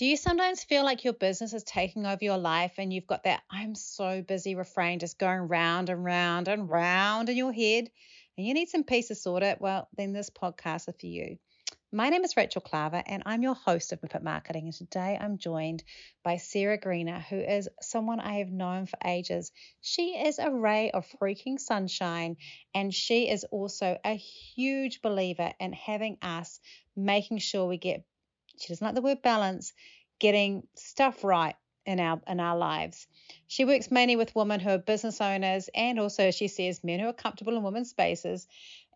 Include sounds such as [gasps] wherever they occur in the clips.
Do you sometimes feel like your business is taking over your life and you've got that I'm so busy refrain just going round and round and round in your head and you need some peace to sort it? Well, then this podcast is for you. My name is Rachel Klaver and I'm your host of MIPIT Marketing. And today I'm joined by Sarah Greener, who is someone I have known for ages. She is a ray of freaking sunshine and she is also a huge believer in having us making sure we get she doesn't like the word balance, getting stuff right in our in our lives. She works mainly with women who are business owners and also she says men who are comfortable in women's spaces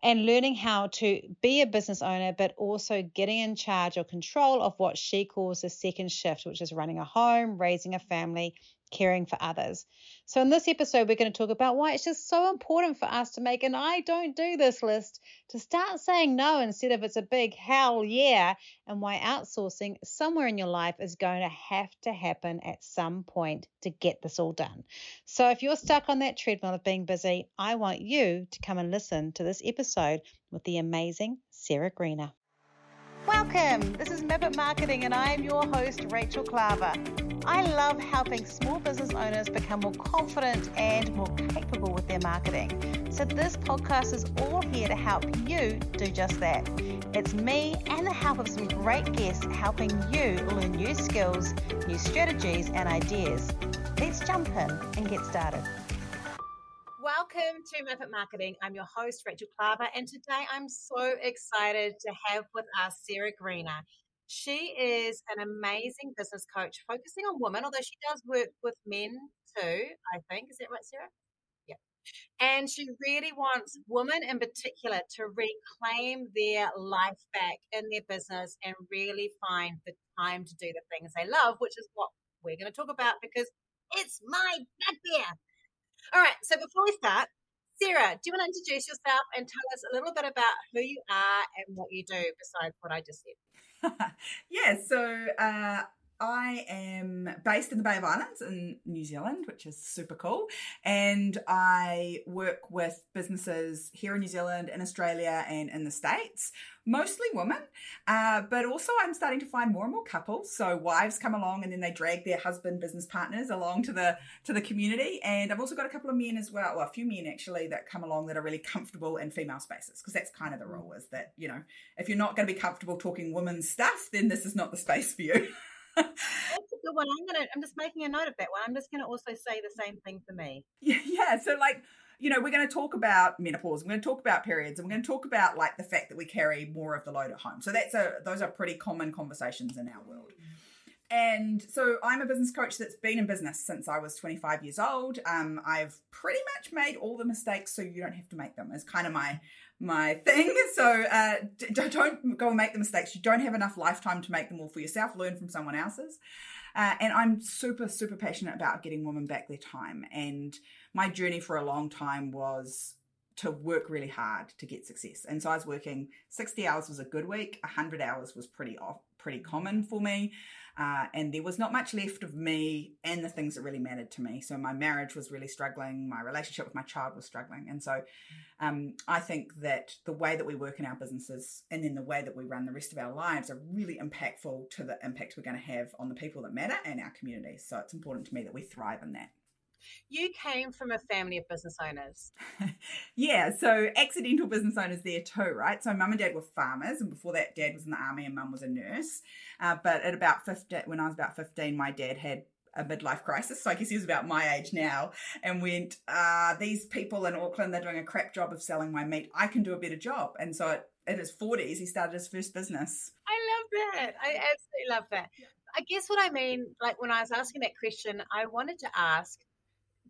and learning how to be a business owner but also getting in charge or control of what she calls the second shift, which is running a home, raising a family, caring for others. So, in this episode, we're going to talk about why it's just so important for us to make an I don't do this list, to start saying no instead of it's a big hell yeah, and why outsourcing somewhere in your life is going to have to happen at some point to get this all done. So, if you're stuck on that treadmill of being busy, I want you to come and listen to this episode with the amazing Sarah Greener. Welcome. This is MIPIT Marketing, and I am your host, Rachel Klaver. I love helping small business owners become more confident and more capable with their marketing. So, this podcast is all here to help you do just that. It's me and the help of some great guests helping you learn new skills, new strategies, and ideas. Let's jump in and get started. Welcome to MIPIT Marketing. I'm your host, Rachel Klaver, and today I'm so excited to have with us Sarah Greener. She is an amazing business coach focusing on women, although she does work with men too, I think. Is that right, Sarah? Yeah. And she really wants women in particular to reclaim their life back in their business and really find the time to do the things they love, which is what we're going to talk about because it's my bugbear. All right. So before we start, Sarah, do you want to introduce yourself and tell us a little bit about who you are and what you do besides what I just said? [laughs] yeah. So uh, I am based in the Bay of Islands in New Zealand, which is super cool. And I work with businesses here in New Zealand, in Australia, and in the States, mostly women. Uh, but also, I'm starting to find more and more couples. So wives come along and then they drag their husband business partners along to the to the community. And I've also got a couple of men as well, or a few men actually that come along that are really comfortable in female spaces because that's kind of the rule is that you know if you're not going to be comfortable talking women's stuff, then this is not the space for you. [laughs] That's a good one. I'm gonna. I'm just making a note of that one. I'm just gonna also say the same thing for me. [laughs] Yeah. Yeah. So like. You know, we're going to talk about menopause. We're going to talk about periods, and we're going to talk about like the fact that we carry more of the load at home. So that's a those are pretty common conversations in our world. And so I'm a business coach that's been in business since I was 25 years old. Um, I've pretty much made all the mistakes so you don't have to make them. Is kind of my my thing. [laughs] So uh, don't go and make the mistakes. You don't have enough lifetime to make them all for yourself. Learn from someone else's. Uh, and I'm super, super passionate about getting women back their time. And my journey for a long time was to work really hard to get success. And so I was working 60 hours was a good week, 100 hours was pretty off, pretty common for me. Uh, and there was not much left of me and the things that really mattered to me. So my marriage was really struggling, my relationship with my child was struggling. And so um, I think that the way that we work in our businesses and then the way that we run the rest of our lives are really impactful to the impact we're going to have on the people that matter and our communities. So it's important to me that we thrive in that. You came from a family of business owners. [laughs] yeah, so accidental business owners there too, right? So mum and dad were farmers, and before that, dad was in the army and mum was a nurse. Uh, but at about 15, when I was about 15, my dad had a midlife crisis. So I guess he was about my age now and went, uh, these people in Auckland, they're doing a crap job of selling my meat. I can do a better job. And so at, in his 40s, he started his first business. I love that. I absolutely love that. I guess what I mean, like when I was asking that question, I wanted to ask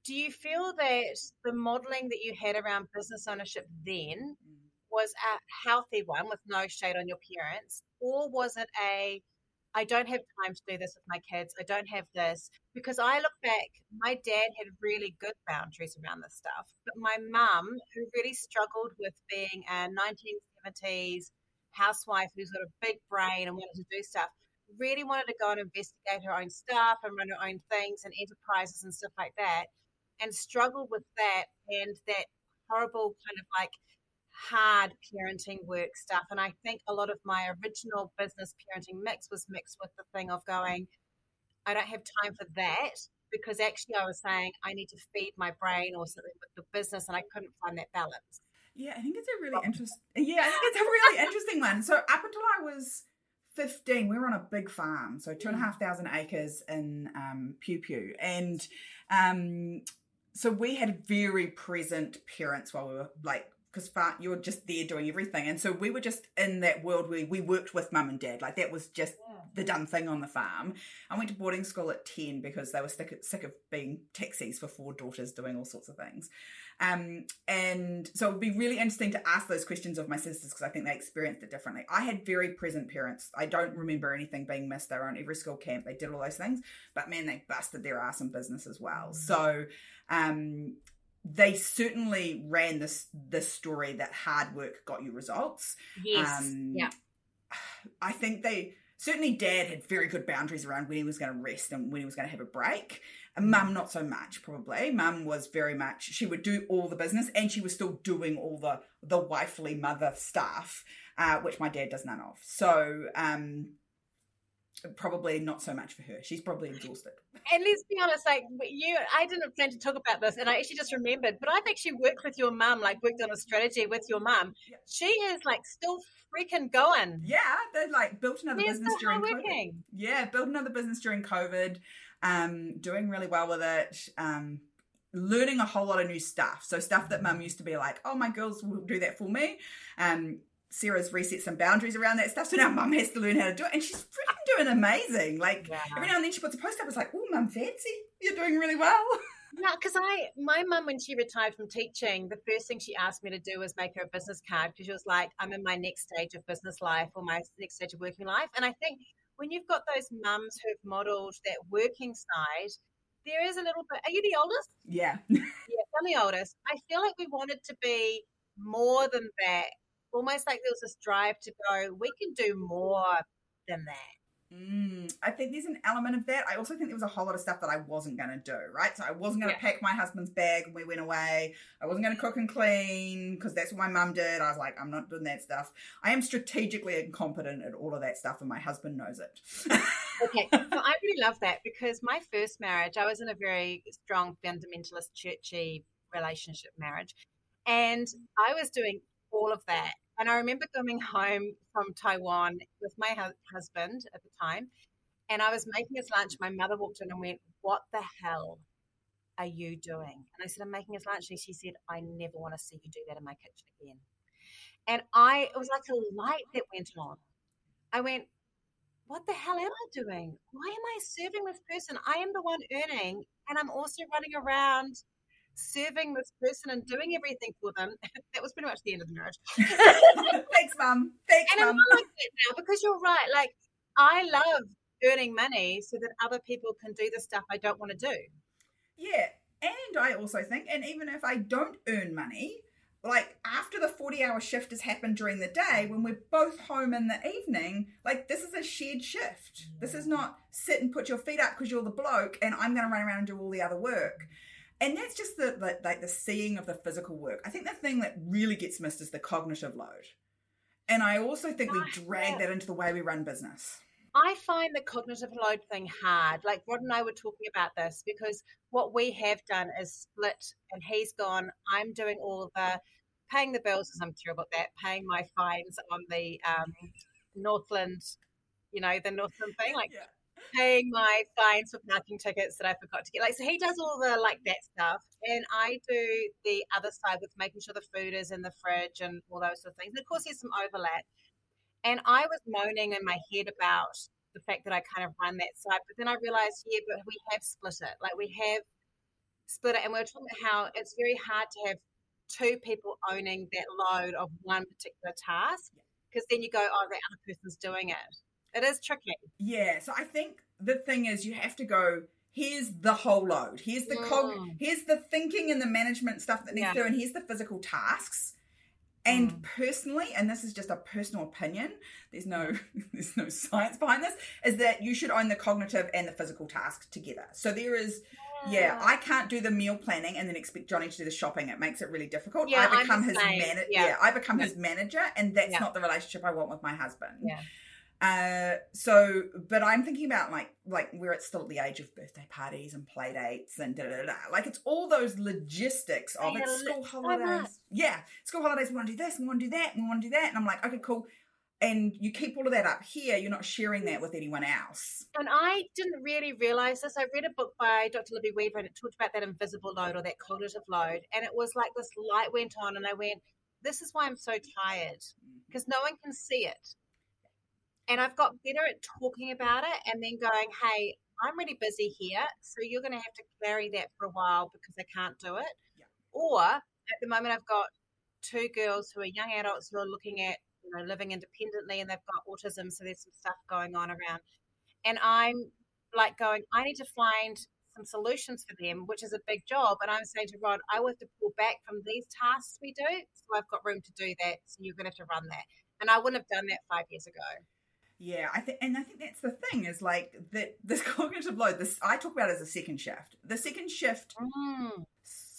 do you feel that the modeling that you had around business ownership then mm. was a healthy one with no shade on your parents or was it a I don't have time to do this with my kids. I don't have this. Because I look back, my dad had really good boundaries around this stuff. But my mum, who really struggled with being a 1970s housewife who's got a big brain and wanted to do stuff, really wanted to go and investigate her own stuff and run her own things and enterprises and stuff like that and struggled with that and that horrible kind of like hard parenting work stuff. And I think a lot of my original business parenting mix was mixed with the thing of going, I don't have time for that because actually I was saying I need to feed my brain or something with the business and I couldn't find that balance. Yeah, I think it's a really interesting. Yeah, I think it's a really interesting one. So up until I was fifteen, we were on a big farm, so two and a half thousand acres in um, Piopio, and um, so we had very present parents while we were like because you're just there doing everything. And so we were just in that world where we worked with mum and dad. Like that was just yeah. the done thing on the farm. I went to boarding school at 10 because they were sick of, sick of being taxis for four daughters doing all sorts of things. Um, and so it would be really interesting to ask those questions of my sisters because I think they experienced it differently. I had very present parents. I don't remember anything being missed. They were on every school camp. They did all those things, but man, they busted their ass in business as well. Mm. So, um, they certainly ran this this story that hard work got you results. Yes. Um, yeah. I think they certainly dad had very good boundaries around when he was going to rest and when he was going to have a break. And mum, not so much, probably. Mum was very much she would do all the business and she was still doing all the the wifely mother stuff, uh, which my dad does none of. So um, probably not so much for her. She's probably exhausted. And let's be honest, like you, I didn't plan to talk about this, and I actually just remembered. But I've actually worked with your mum, like worked on a strategy with your mum. Yeah. She is like still freaking going. Yeah, they like built another They're business during COVID. Yeah, built another business during COVID. Um, doing really well with it. Um, learning a whole lot of new stuff. So stuff that mum used to be like, "Oh, my girls will do that for me." Um, Sarah's reset some boundaries around that stuff. So now mum has to learn how to do it. And she's freaking doing amazing. Like yeah. every now and then she puts a post up, it's like, oh, mum, fancy. You're doing really well. [laughs] Yeah, because I, my mum, when she retired from teaching, the first thing she asked me to do was make her a business card because she was like, I'm in my next stage of business life or my next stage of working life. And I think when you've got those mums who've modeled that working side, there is a little bit. Are you the oldest? Yeah. yeah, I'm the oldest. I feel like we wanted to be more than that almost like there was this drive to go, we can do more than that. Mm, I think there's an element of that. I also think there was a whole lot of stuff that I wasn't going to do, right? So I wasn't going to yeah. pack my husband's bag when we went away. I wasn't going to cook and clean because that's what my mum did. I was like, I'm not doing that stuff. I am strategically incompetent at all of that stuff, and my husband knows it. [laughs] okay, so I really love that because my first marriage, I was in a very strong fundamentalist churchy relationship marriage, and I was doing all of that and I remember coming home from Taiwan with my husband at the time, and I was making his lunch. My mother walked in and went, What the hell are you doing? And I said, I'm making his lunch. And she said, I never want to see you do that in my kitchen again. And I, it was like a light that went on. I went, What the hell am I doing? Why am I serving this person? I am the one earning, and I'm also running around serving this person and doing everything for them. [laughs] that was pretty much the end of the marriage. [laughs] Thanks, mum. Thanks, and mum. I like that now because you're right. Like I love earning money so that other people can do the stuff I don't want to do. Yeah, and I also think, and even if I don't earn money, like after the 40 hour shift has happened during the day when we're both home in the evening like this is a shared shift this is not sit and put your feet up because you're the bloke and i'm going to run around and do all the other work and that's just the, the like the seeing of the physical work. I think the thing that really gets missed is the cognitive load. And I also think we drag that into the way we run business. I find the cognitive load thing hard. Like Rod and I were talking about this because what we have done is split, and he's gone. I'm doing all the paying the bills, as I'm terrible at that. Paying my fines on the um, Northland, you know, the Northland thing. Like yeah paying my fines for parking tickets that I forgot to get. Like, so he does all the like that stuff, and I do the other side with making sure the food is in the fridge and all those sort of things. And of course, there's some overlap. And I was moaning in my head about the fact that I kind of run that side, but then I realized, yeah, but we have split it. Like we have split it, and we are talking about how it's very hard to have two people owning that load of one particular task because then you go, oh, the other person's doing it. It is tricky. Yeah. So I think the thing is, you have to go. Here's the whole load. Here's the mm. cog. Here's the thinking and the management stuff that needs yeah. to do, and here's the physical tasks. And Mm. personally, and this is just a personal opinion, there's no [laughs] there's no science behind this, is that you should own the cognitive and the physical task together. So there is yeah, I can't do the meal planning and then expect Johnny to do the shopping. It makes it really difficult. Yeah, I become his manager. Yeah. Yeah. I become his manager, and that's not the relationship I want with my husband. Yeah. Uh, so, but I'm thinking about like like we're at still at the age of birthday parties and play dates and da da da. da. Like it's all those logistics of it's school holidays. yeah, school holidays. We want to do this. We want to do that. We want to do that. And I'm like, okay, cool. And you keep all of that up here. You're not sharing that with anyone else. And I didn't really realize this. I read a book by Dr. Libby Weaver and it talked about that invisible load or that cognitive load. And it was like this light went on, and I went, This is why I'm so tired because no one can see it. And I've got better at talking about it and then going, Hey, I'm really busy here. So you're going to have to carry that for a while because I can't do it. Yeah. Or at the moment, I've got two girls who are young adults who are looking at you know living independently and they've got autism so there's some stuff going on around and i'm like going i need to find some solutions for them which is a big job and i'm saying to rod i will have to pull back from these tasks we do so i've got room to do that so you're going to have to run that and i wouldn't have done that five years ago Yeah, I think, and I think that's the thing is like that. This [laughs] cognitive load. This I talk about as a second shift. The second shift mm.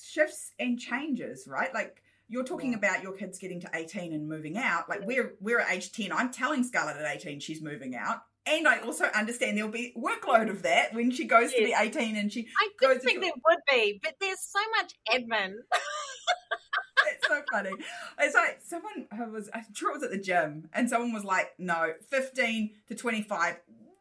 shifts and changes, right? Like you're talking Yeah. about your kids getting to 18 and moving out. Like we're we're at age 10. I'm telling Scarlett at 18 she's moving out. And I also understand there'll be workload of that when she goes to be 18 and she i Goes think there would be but there's so much admin [laughs] so funny. It's like someone who was I'm sure it was at the gym and someone was like, no, 15 to 25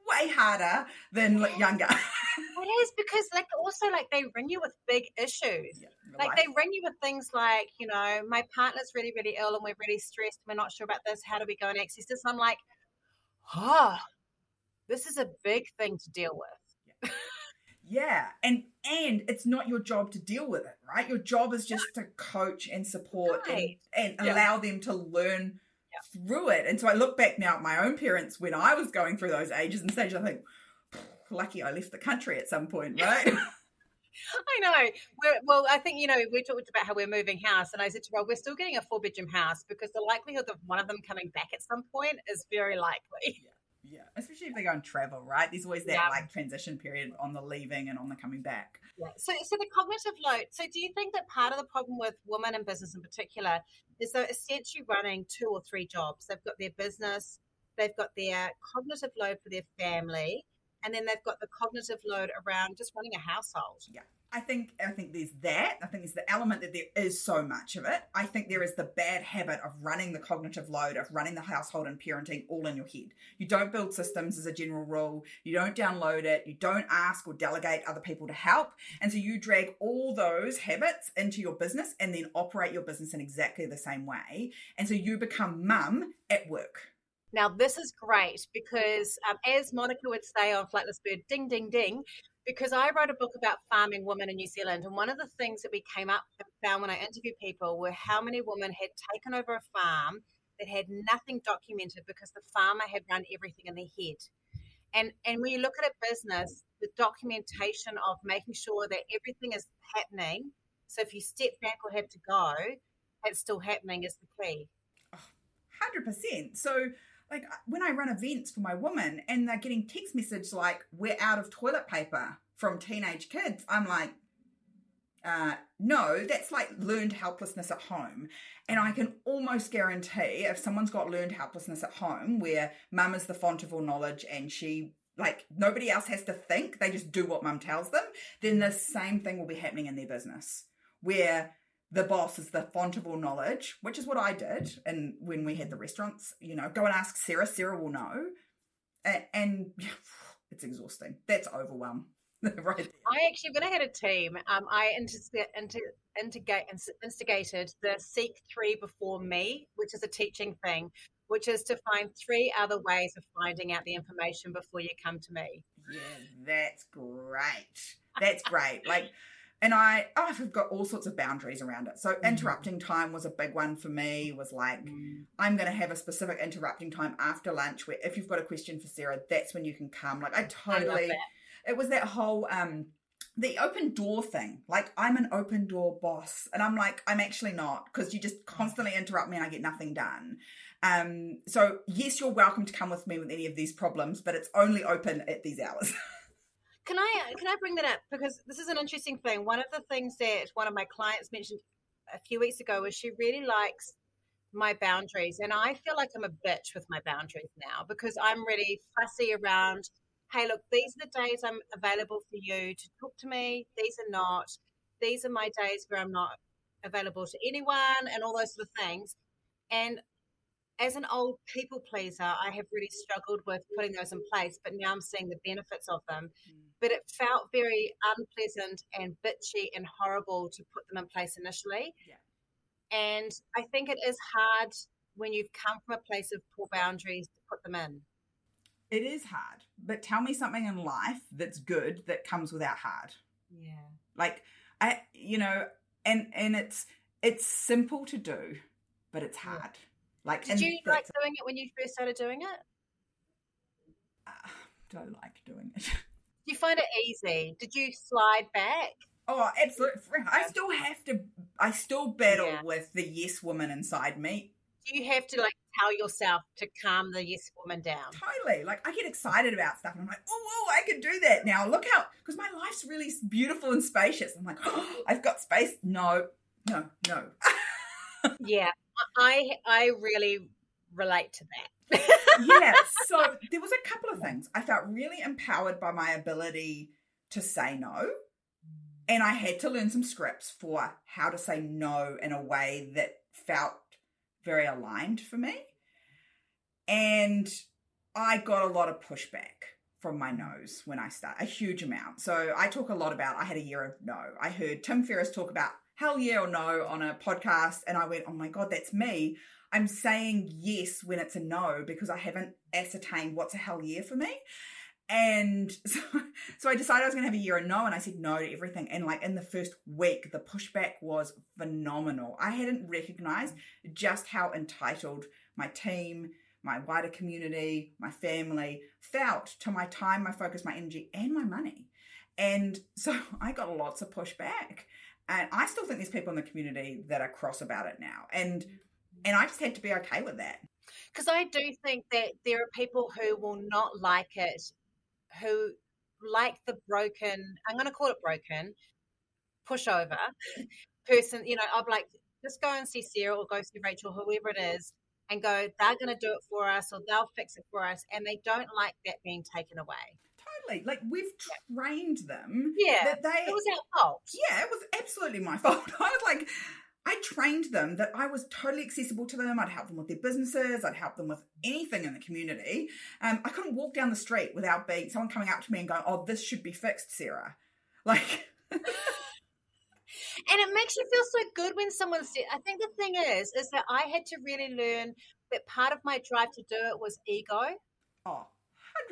way harder than like, younger. it is because like also like they ring you with big issues Yeah, like life. they ring you with things like you know my partner's really really ill and we're really stressed we're not sure about this how do we go and access this i'm like oh this is a big thing to deal with Yeah, [laughs] and and it's not your job to deal with it, right? Your job is just to coach and support Right. and, and Yeah. allow them to learn through it. And so I look back now at my own parents when I was going through those ages and stages. I think, lucky I left the country at some point, [laughs] right? i know we're, well i think you know we talked about how we're moving house and i said to rob we're still getting a four bedroom house because the likelihood of one of them coming back at some point is very likely yeah, especially if they go and travel, right? There's always that Yeah. like transition period on the leaving and on the coming back. Yeah. So, so the cognitive load. So, do you think that part of the problem with women in business in particular is they're essentially running two or three jobs? They've got their business, they've got their cognitive load for their family, and then they've got the cognitive load around just running a household. I think I think there's that. I think there's the element that there is so much of it. I think there is the bad habit of running the cognitive load of running the household and parenting all in your head. You don't build systems as a general rule. You don't download it. You don't ask or delegate other people to help. And so you drag all those habits into your business and then operate your business in exactly the same way. And so you become mum at work. Now, this is great because, um, as Monica would say on Flightless Bird, ding, ding, ding, because I wrote a book about farming women in New Zealand. And one of the things that we came up found when I interviewed people were how many women had taken over a farm that had nothing documented because the farmer had run everything in their head. And, and when you look at a business, the documentation of making sure that everything is happening. So if you step back or have to go, it's still happening is the key. Oh, hundred percent. So, like when I run events for my woman and they're getting text message like "We're out of toilet paper" from teenage kids, I'm like, uh, no, that's like learned helplessness at home. And I can almost guarantee if someone's got learned helplessness at home, where mum is the font of all knowledge and she like nobody else has to think, they just do what mum tells them, then the same thing will be happening in their business, where the boss is the font of all knowledge, which is what I did. And when we had the restaurants, you know, go and ask Sarah. Sarah will know. And, and [sighs] it's exhausting. That's overwhelm. [laughs] right. there. I actually, when I had a team, um, I insti- inti- instigate, instigated the Seek Three Before Me, which is a teaching thing, which is to find three other ways of finding out the information before you come to me. Yeah, that's great. That's great. Like, and I, oh, I've got all sorts of boundaries around it. So interrupting time was a big one for me. Was like, I'm going to have a specific interrupting time after lunch where if you've got a question for Sarah, that's when you can come. Like, I I totally. that. it was that whole um the open door thing like i'm an open door boss and i'm like i'm actually not because you just constantly interrupt me and i get nothing done um so yes you're welcome to come with me with any of these problems but it's only open at these hours [laughs] can i uh, can i bring that up because this is an interesting thing one of the things that one of my clients mentioned a few weeks ago was she really likes my boundaries and i feel like i'm a bitch with my boundaries now because i'm really fussy around hey, look, these are the days I'm available for you to talk to me. These are not. These are my days where I'm not available to anyone and all those sort of things. And as an old people pleaser, I have really struggled with putting those in place, but now I'm seeing the benefits of them. Mm. But it felt very unpleasant and bitchy and horrible to put them in place initially. Yeah. And I think it is hard when you've come from a place of poor boundaries to put them in. It is hard, but tell me something in life that's good that comes without hard. Yeah. Like I you know, and and it's it's simple to do, but it's hard. Yeah. Like Did you like doing it when you first started doing it? Uh, [sighs] don't like doing it. [laughs] Do you find it easy? Did you slide back? Oh, absolutely. I still have to I still battle yeah. with the yes woman inside me. Do you have to like tell yourself to calm the yes woman down. Totally. Like I get excited about stuff and I'm like, oh, oh I can do that now. Look how, because my life's really beautiful and spacious. I'm like, oh, [gasps] I've got space. No, no, no. [laughs] yeah, I I really relate to that. yeah. [laughs] So there was a couple of things. I felt really empowered by my ability to say no. And I had to learn some scripts for how to say no in a way that felt very aligned for me. And I got a lot of pushback from my nose when I start, a huge amount. So I talk a lot about, I had a year of no. I heard Tim Ferriss talk about hell yeah or no on a podcast, and I went, oh my God, that's me. I'm saying yes when it's a no because I haven't ascertained what's a hell yeah for me. And [laughs] so, so I decided I was going to have a year of no, and I said no to everything. And like in the first week, the pushback was phenomenal. I hadn't recognized just how entitled my team, my wider community, my family felt to my time, my focus, my energy, and my money. And [laughs] so I got lots of pushback. And I still think there's people in the community that are cross about it now. And and I just had to be okay with that. Because I do think that there are people who will not like it who like the broken, I'm going to call it broken, pushover [laughs] person, you know, be like, just go and see Sarah or go see Rachel, whoever it is, and go, they're going to do it for us or they'll fix it for us. And they don't like that being taken away. Like we've trained them. Yeah. That they, it was our fault. Yeah, it was absolutely my [laughs] fault. I was like, I trained them that I was totally accessible to them. I'd help them with their businesses. I'd help them with anything in the community. Um, I couldn't walk down the street without being someone coming up to me and going, "Oh, this should be fixed, Sarah." [laughs] Like, and it makes you feel so good when someone said. I think the thing is, is that I had to really learn that part of my drive to do it was ego. Oh.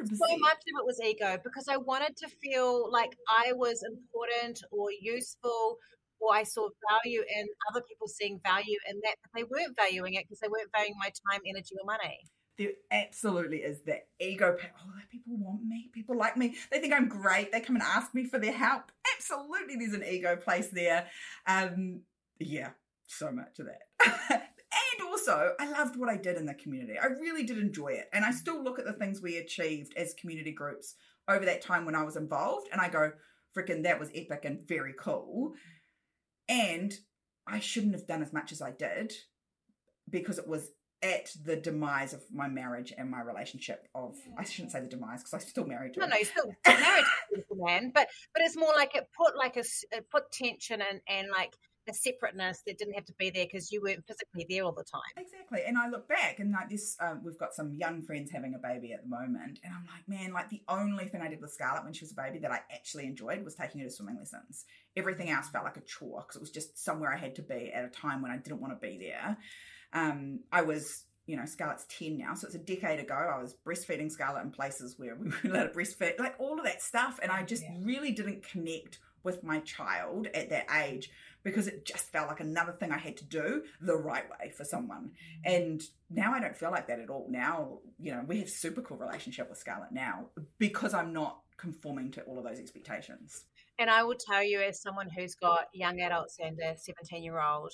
100%. So much of it was ego because I wanted to feel like I was important or useful or I saw value in other people seeing value in that, but they weren't valuing it because they weren't valuing my time, energy, or money. There absolutely is that ego. Oh, people want me. People like me. They think I'm great. They come and ask me for their help. Absolutely, there's an ego place there. Um, yeah, so much of that. [laughs] also, I loved what I did in the community. I really did enjoy it, and I still look at the things we achieved as community groups over that time when I was involved, and I go, "Freaking, that was epic and very cool." And I shouldn't have done as much as I did because it was at the demise of my marriage and my relationship of I shouldn't say the demise because I'm still married to no him. no you're still married to man but but it's more like it put like a it put tension and and like a separateness that didn't have to be there because you weren't physically there all the time. Exactly. And I look back and like this, um, we've got some young friends having a baby at the moment. And I'm like, man, like the only thing I did with Scarlett when she was a baby that I actually enjoyed was taking her to swimming lessons. Everything else felt like a chore because it was just somewhere I had to be at a time when I didn't want to be there. Um, I was you know, Scarlett's 10 now, so it's a decade ago. I was breastfeeding Scarlett in places where we [laughs] were allowed to breastfeed, like all of that stuff. And I just yeah. really didn't connect with my child at that age because it just felt like another thing I had to do the right way for someone. And now I don't feel like that at all. Now, you know, we have super cool relationship with Scarlett now because I'm not conforming to all of those expectations. And I will tell you, as someone who's got young adults and a 17 year old,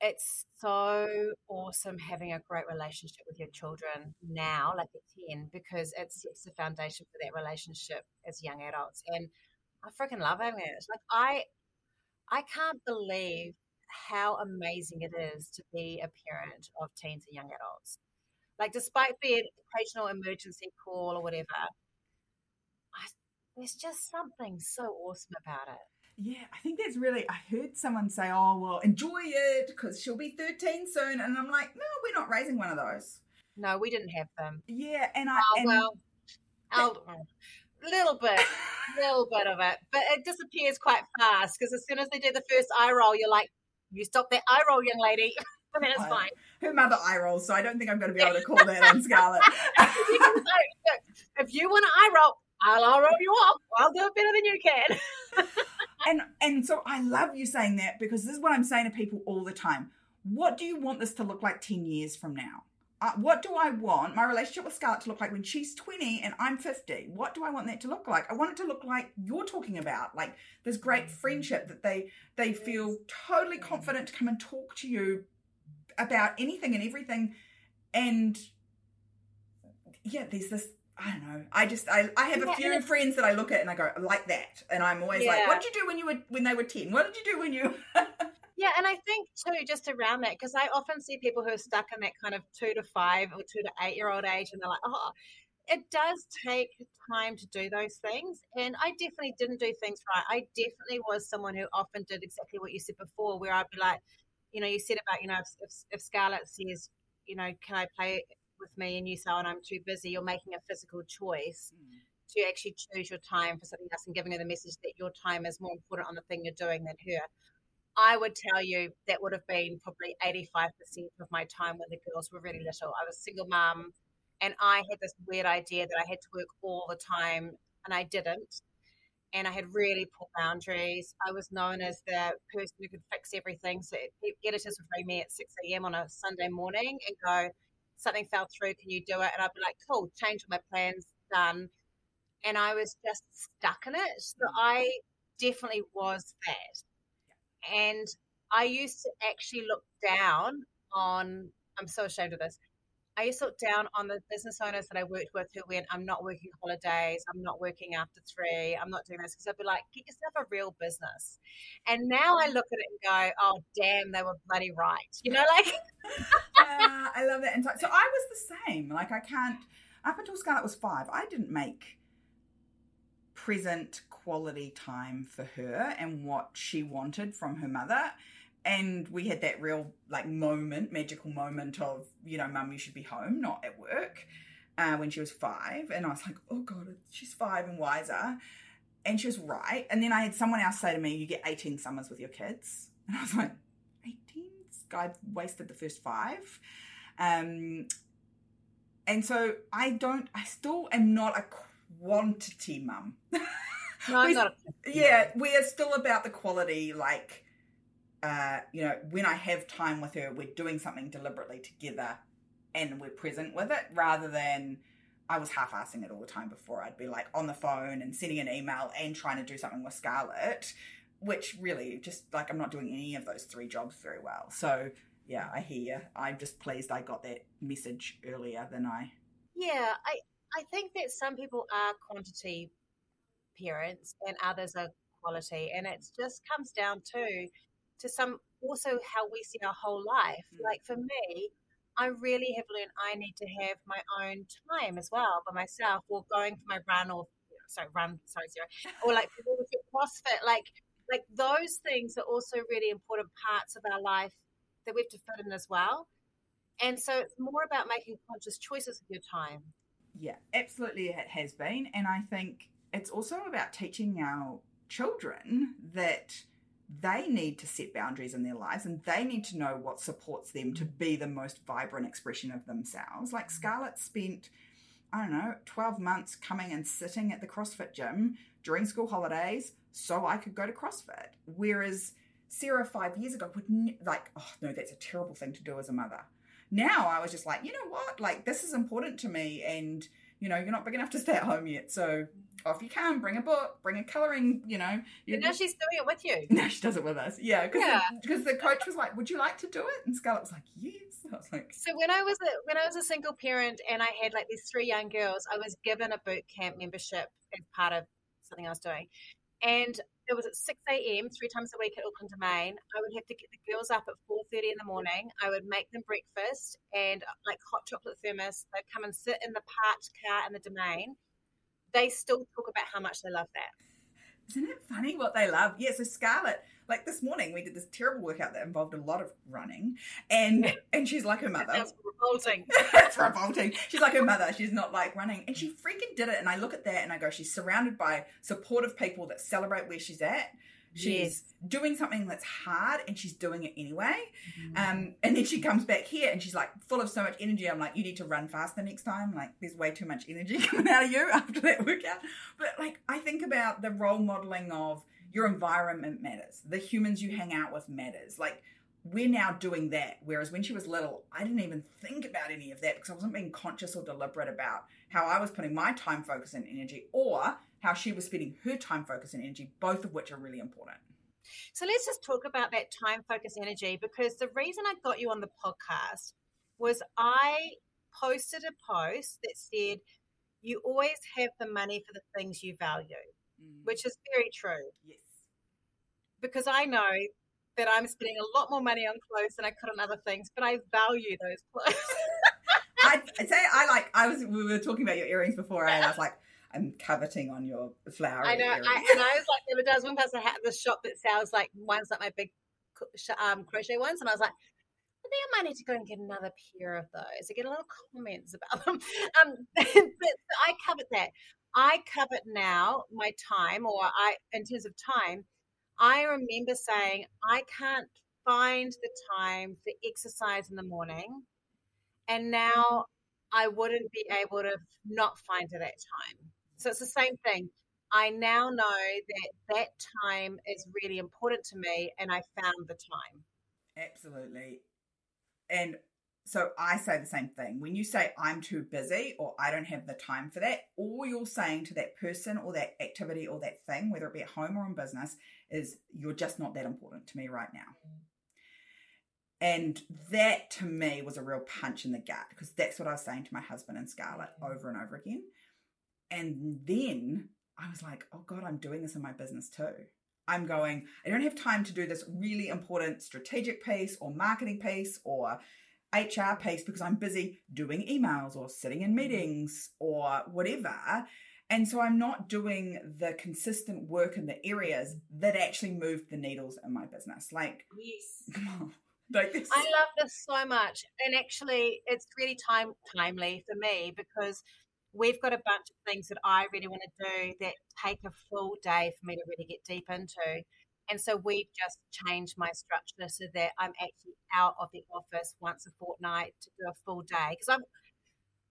it's so awesome having a great relationship with your children now, like at 10, because it sets the foundation for that relationship as young adults. And I freaking love having it. Like I I can't believe how amazing it is to be a parent of teens and young adults. Like despite the occasional emergency call or whatever, I, there's just something so awesome about it. Yeah, I think that's really. I heard someone say, "Oh, well, enjoy it because she'll be 13 soon," and I'm like, "No, we're not raising one of those." No, we didn't have them. Yeah, and I. Oh and well, I'll, little bit, [laughs] little bit of it, but it disappears quite fast because as soon as they do the first eye roll, you're like, "You stop that eye roll, young lady." [laughs] and then it's I- fine. her mother eye rolls, so I don't think I'm going to be able to call that [laughs] on Scarlett. You can [laughs] say, "Look, if you want to eye roll, I'll eye roll you off. I'll do it better than you can. and and so I love you saying that because this is what I'm saying to people all the time. What do you want this to look like 10 years from now? Uh, what do I want my relationship with Scarlett to look like when she's 20 and I'm 50? What do I want that to look like? I want it to look like you're talking about, like this great friendship that they they feel totally confident to come and talk to you about anything and everything. And yeah, there's this. I don't know. I just I, I have Yeah, a few friends that I look at and I go like that, and I'm always like, "What did you do when you were when they were ten? What did you do when you?" [laughs] [laughs] Yeah, and I think too, just around that, because I often see people who are stuck in that kind of two to five or two to eight year old age, and they're like, oh, it does take time to do those things. And I definitely didn't do things right. I definitely was someone who often did exactly what you said before, where I'd be like, you know, you said about, you know, if, if, if Scarlett says, you know, can I play with me? And you say, oh, I'm too busy, you're making a physical choice mm. to actually choose your time for something else and giving her the message that your time is more important on the thing you're doing than her. I would tell you that would have been probably 85% of my time when the girls were really little. I was single mum and I had this weird idea that I had to work all the time and I didn't. And I had really poor boundaries. I was known as the person who could fix everything. So editors would ring me at 6 a.m. on a Sunday morning and go, something fell through, can you do it? And I'd be like, cool, change all my plans, done. And I was just stuck in it. So I definitely was that. And I used to actually look down on, I'm so ashamed of this. I used to look down on the business owners that I worked with who went, I'm not working holidays, I'm not working after three, I'm not doing this. Because I'd be like, get yourself a real business. And now I look at it and go, oh, damn, they were bloody right. You know, like, yeah, [laughs] I love that. So, so I was the same. Like I can't. Up until Scarlett was five, I didn't make present quality time for her and what she wanted from her mother. And we had that real like moment, magical moment of you know, mum, you should be home, not at work. Uh, when she was five, and I was like, oh god, she's five and wiser. And she was right. And then I had someone else say to me, you get 18 summers with your kids. And I was like, 18? This guy wasted the first five. Um, and so I don't, I still am not a quantity mum. no, I'm not. yeah, we are still about the quality, like, uh, you know, when I have time with her, we're doing something deliberately together and we're present with it rather than I was half assing it all the time before. I'd be like on the phone and sending an email and trying to do something with Scarlett, which really just like I'm not doing any of those three jobs very well. So, yeah, I hear you. I'm just pleased I got that message earlier than I. Yeah, I, I think that some people are quantity parents and others are quality. And it just comes down to to some also how we see our whole life. Mm. Like for me, I really have learned I need to have my own time as well by myself or going for my run or sorry, run, sorry, zero. Or like CrossFit, like like those things are also really important parts of our life that we have to fit in as well. And so it's more about making conscious choices with your time. Yeah, absolutely, it has been. And I think it's also about teaching our children that they need to set boundaries in their lives and they need to know what supports them to be the most vibrant expression of themselves. Like mm. Scarlett spent, I don't know, 12 months coming and sitting at the CrossFit gym during school holidays so I could go to CrossFit. Whereas Sarah five years ago would, ne- like, oh no, that's a terrible thing to do as a mother now I was just like, you know what? Like, this is important to me. And you know, you're not big enough to stay at home yet. So if you can, bring a book, bring a colouring, you know. And now she's doing it with you. [laughs] Now she does it with us. Yeah, because Yeah. the, the coach was like, "Would you like to do it?" And Scarlett was like, "Yes." I was like, So when I was a, when I was a single parent and I had like these three young girls, I was given a boot camp membership as part of something I was doing, and it was at six a.m. three times a week at Auckland Domain. I would have to get the girls up at four thirty in the morning. I would make them breakfast and uh, like hot chocolate thermos. They'd come and sit in the parked car in the Domain. They still talk about how much they love that. Isn't it funny what they love? Yeah, so Scarlett, like this morning, we did this terrible workout that involved a lot of running, and [laughs] and she's like her mother. That's revolting. [laughs] it's revolting. She's like her mother. She's not like running, and she freaking did it. And I look at that and I go, she's surrounded by supportive people that celebrate where she's at. She's doing something that's hard, and she's doing it anyway. Um, and then she comes back here and she's like full of so much energy. I'm like, you need to run faster next time. Like, there's way too much energy [laughs] coming out of you after that workout. But like, I think about the role modeling of your environment matters. The humans you hang out with matters. Like, we're now doing that. Whereas when she was little, I didn't even think about any of that because I wasn't being conscious or deliberate about how I was putting my time, focus, and energy, or how she was spending her time, focus, and energy, both of which are really important. So let's just talk about that time focus energy because the reason I got you on the podcast was I posted a post that said, You always have the money for the things you value, mm. which is very true yes. because I know that I'm spending a lot more money on clothes than I could on other things, but I value those clothes. [laughs] I I'd say I like. I was. We were talking about your earrings before, and I was like, I'm coveting on your flower. I know. I, and I was like, there does one person had the shop that sells like ones like my big um, crochet ones, and I was like, I think I might need to go and get another pair of those. I get a lot of comments about them. [laughs] Um, [laughs] but I covered that. I covered now my time, or I, in terms of time, I remember saying I can't find the time for exercise in the morning, and now I wouldn't be able to not find it at time. So it's the same thing. I now know that that time is really important to me, and I found the time. Absolutely. And so I say the same thing. When you say I'm too busy or I don't have the time for that, all you're saying to that person or that activity or that thing, whether it be at home or in business, is you're just not that important to me right now. And that to me was a real punch in the gut because that's what I was saying to my husband and Scarlett mm. over and over again. And then I was like, oh God, I'm doing this in my business too. I'm going, I don't have time to do this really important strategic piece or marketing piece or HR piece because I'm busy doing emails or sitting in mm-hmm. meetings or whatever. And so I'm not doing the consistent work in the areas that actually move the needles in my business. Like, Yes. [laughs] Like this. I love this so much. And actually, it's really time timely for me because we've got a bunch of things that I really want to do that take a full day for me to really get deep into. And so we've just changed my structure so that I'm actually out of the office once a fortnight to do a full day because I'm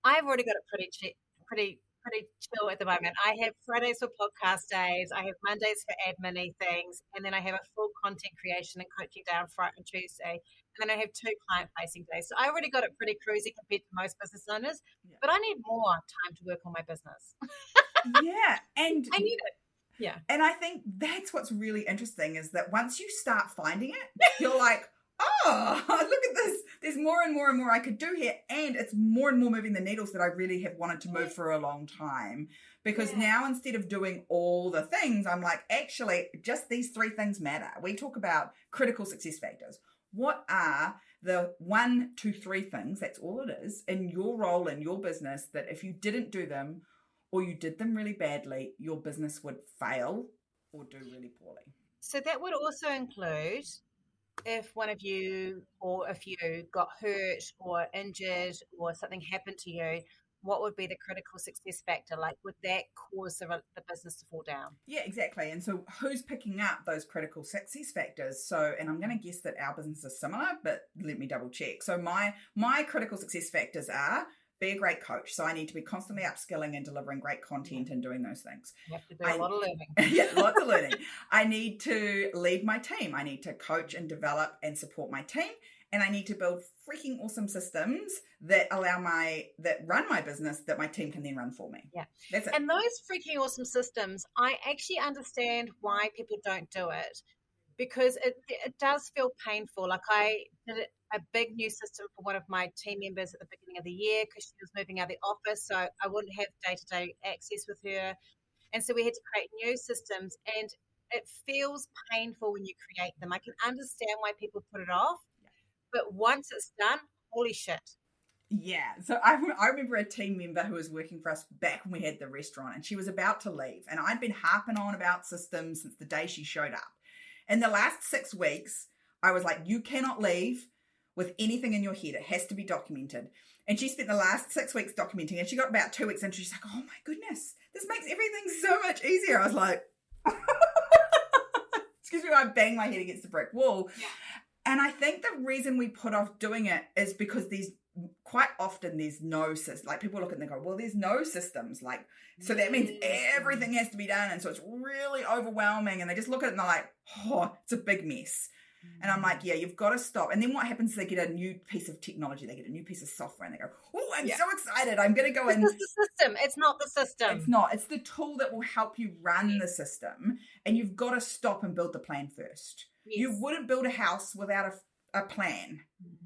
I've already got it pretty pretty pretty chill at the moment. I have Fridays for podcast days, I have Mondays for admin things, and then I have a full content creation and coaching day on Friday and Tuesday, and then I have two client facing days. So I already got it pretty cruisy compared to most business owners, Yeah. but I need more time to work on my business. yeah. And [laughs] I need it. Yeah. And I think that's what's really interesting is that once you start finding it, [laughs] you're like, oh, [laughs] look at this. There's more and more and more I could do here. And it's more and more moving the needles that I really have wanted to move for a long time. Because Yeah. now instead of doing all the things, I'm like, actually, just these three things matter. We talk about critical success factors. What are the one, two, three things, that's all it is, in your role in your business that if you didn't do them or you did them really badly, your business would fail or do really poorly. So that would also include if one of you or if you got hurt or injured or something happened to you, what would be the critical success factor? Like, would that cause the, the business to fall down? Yeah, exactly. And so who's picking up those critical success factors? So, and I'm going to mm-hmm. guess that our business is similar, but let me double check. So my my critical success factors are be a great coach. So I need to be constantly upskilling and delivering great content and doing those things. You have to do a I- lot of learning. [laughs] yeah, lots of learning. I need to lead my team. I need to coach and develop and support my team. And I need to build freaking awesome systems that allow my that run my business that my team can then run for me. Yeah. That's it. And those freaking awesome systems, I actually understand why people don't do it because it, it does feel painful. Like I did a big new system for one of my team members at the beginning of the year because she was moving out of the office, so I wouldn't have day to day access with her. And so we had to create new systems, and it feels painful when you create them. I can understand why people put it off, but once it's done, holy shit. Yeah. So I, I remember a team member who was working for us back when we had the restaurant, and she was about to leave. And I'd been harping on about systems since the day she showed up. In the last six weeks, I was like, you cannot leave with anything in your head. It has to be documented. And she spent the last six weeks documenting, and she got about two weeks into. She's like, "Oh my goodness, this makes everything so much easier." I was like, [laughs] "Excuse me," I banged my head against the brick wall. Yeah. And I think the reason we put off doing it is because there's quite often there's no system. Like people look and they go, "Well, there's no systems." Like so that means everything has to be done, and so it's really overwhelming. And they just look at it and they're like, "Oh, it's a big mess." And I'm like, mm. yeah, you've got to stop. And then what happens is they get a new piece of technology, they get a new piece of software, and they go, oh, I'm Yeah. so excited. I'm going to go in. is the system. It's not the system. It's not. It's the tool that will help you run the system. And you've got to stop and build the plan first. You wouldn't build a house without a, a plan.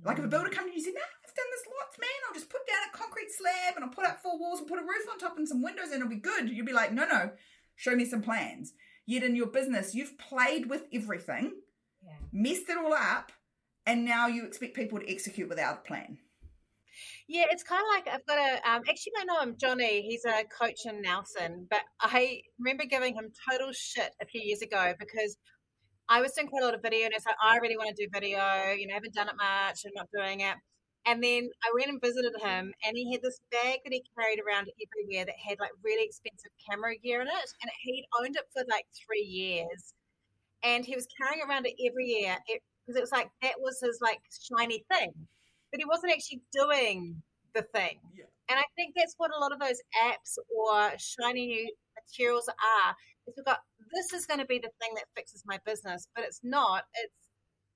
Like if a builder comes to you and said, no, I've done this lots, man. I'll just put down a concrete slab and I'll put up four walls and put a roof on top and some windows and it'll be good. You'd be like, no, no, show me some plans. Yet in your business, you've played with everything, Yeah. messed it all up, and now you expect people to execute without a plan. Yeah, it's kind of like I've got a. Um, actually, I know him, Johnny. He's a coach in Nelson, but I remember giving him total shit a few years ago because I was doing quite a lot of video, and it's like I really want to do video. You know, I haven't done it much. I'm not doing it. And then I went and visited him, and he had this bag that he carried around everywhere that had like really expensive camera gear in it, and he'd owned it for like three years, and he was carrying around it every year because it was like that was his like shiny thing but he wasn't actually doing the thing. Yeah. And I think that's what a lot of those apps or shiny new materials are. Is we've got this is going to be the thing that fixes my business, but it's not. It's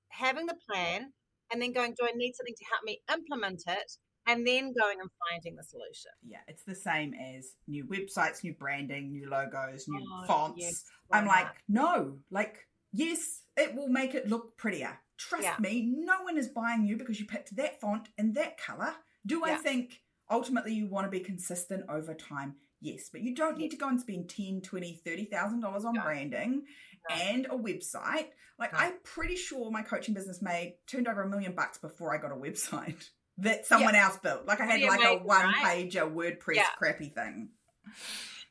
having the plan and then going, do I need something to help me implement it? And then going and finding the solution. Yeah, it's the same as new websites, new branding, new logos, new Oh, fonts. yes, I'm like, no, like, yes, it will make it look prettier. Trust Yeah. me, no one is buying you because you picked that font and that color. Do I think ultimately you want to be consistent over time? Yes, but you don't need to go and spend 10, 20, 30,000 dollars on No. branding No. and a website. Like No. I'm pretty sure my coaching business made turned over a million bucks before I got a website [laughs] that someone else built. Like I had Pretty like a one right? pager WordPress Yeah. crappy thing.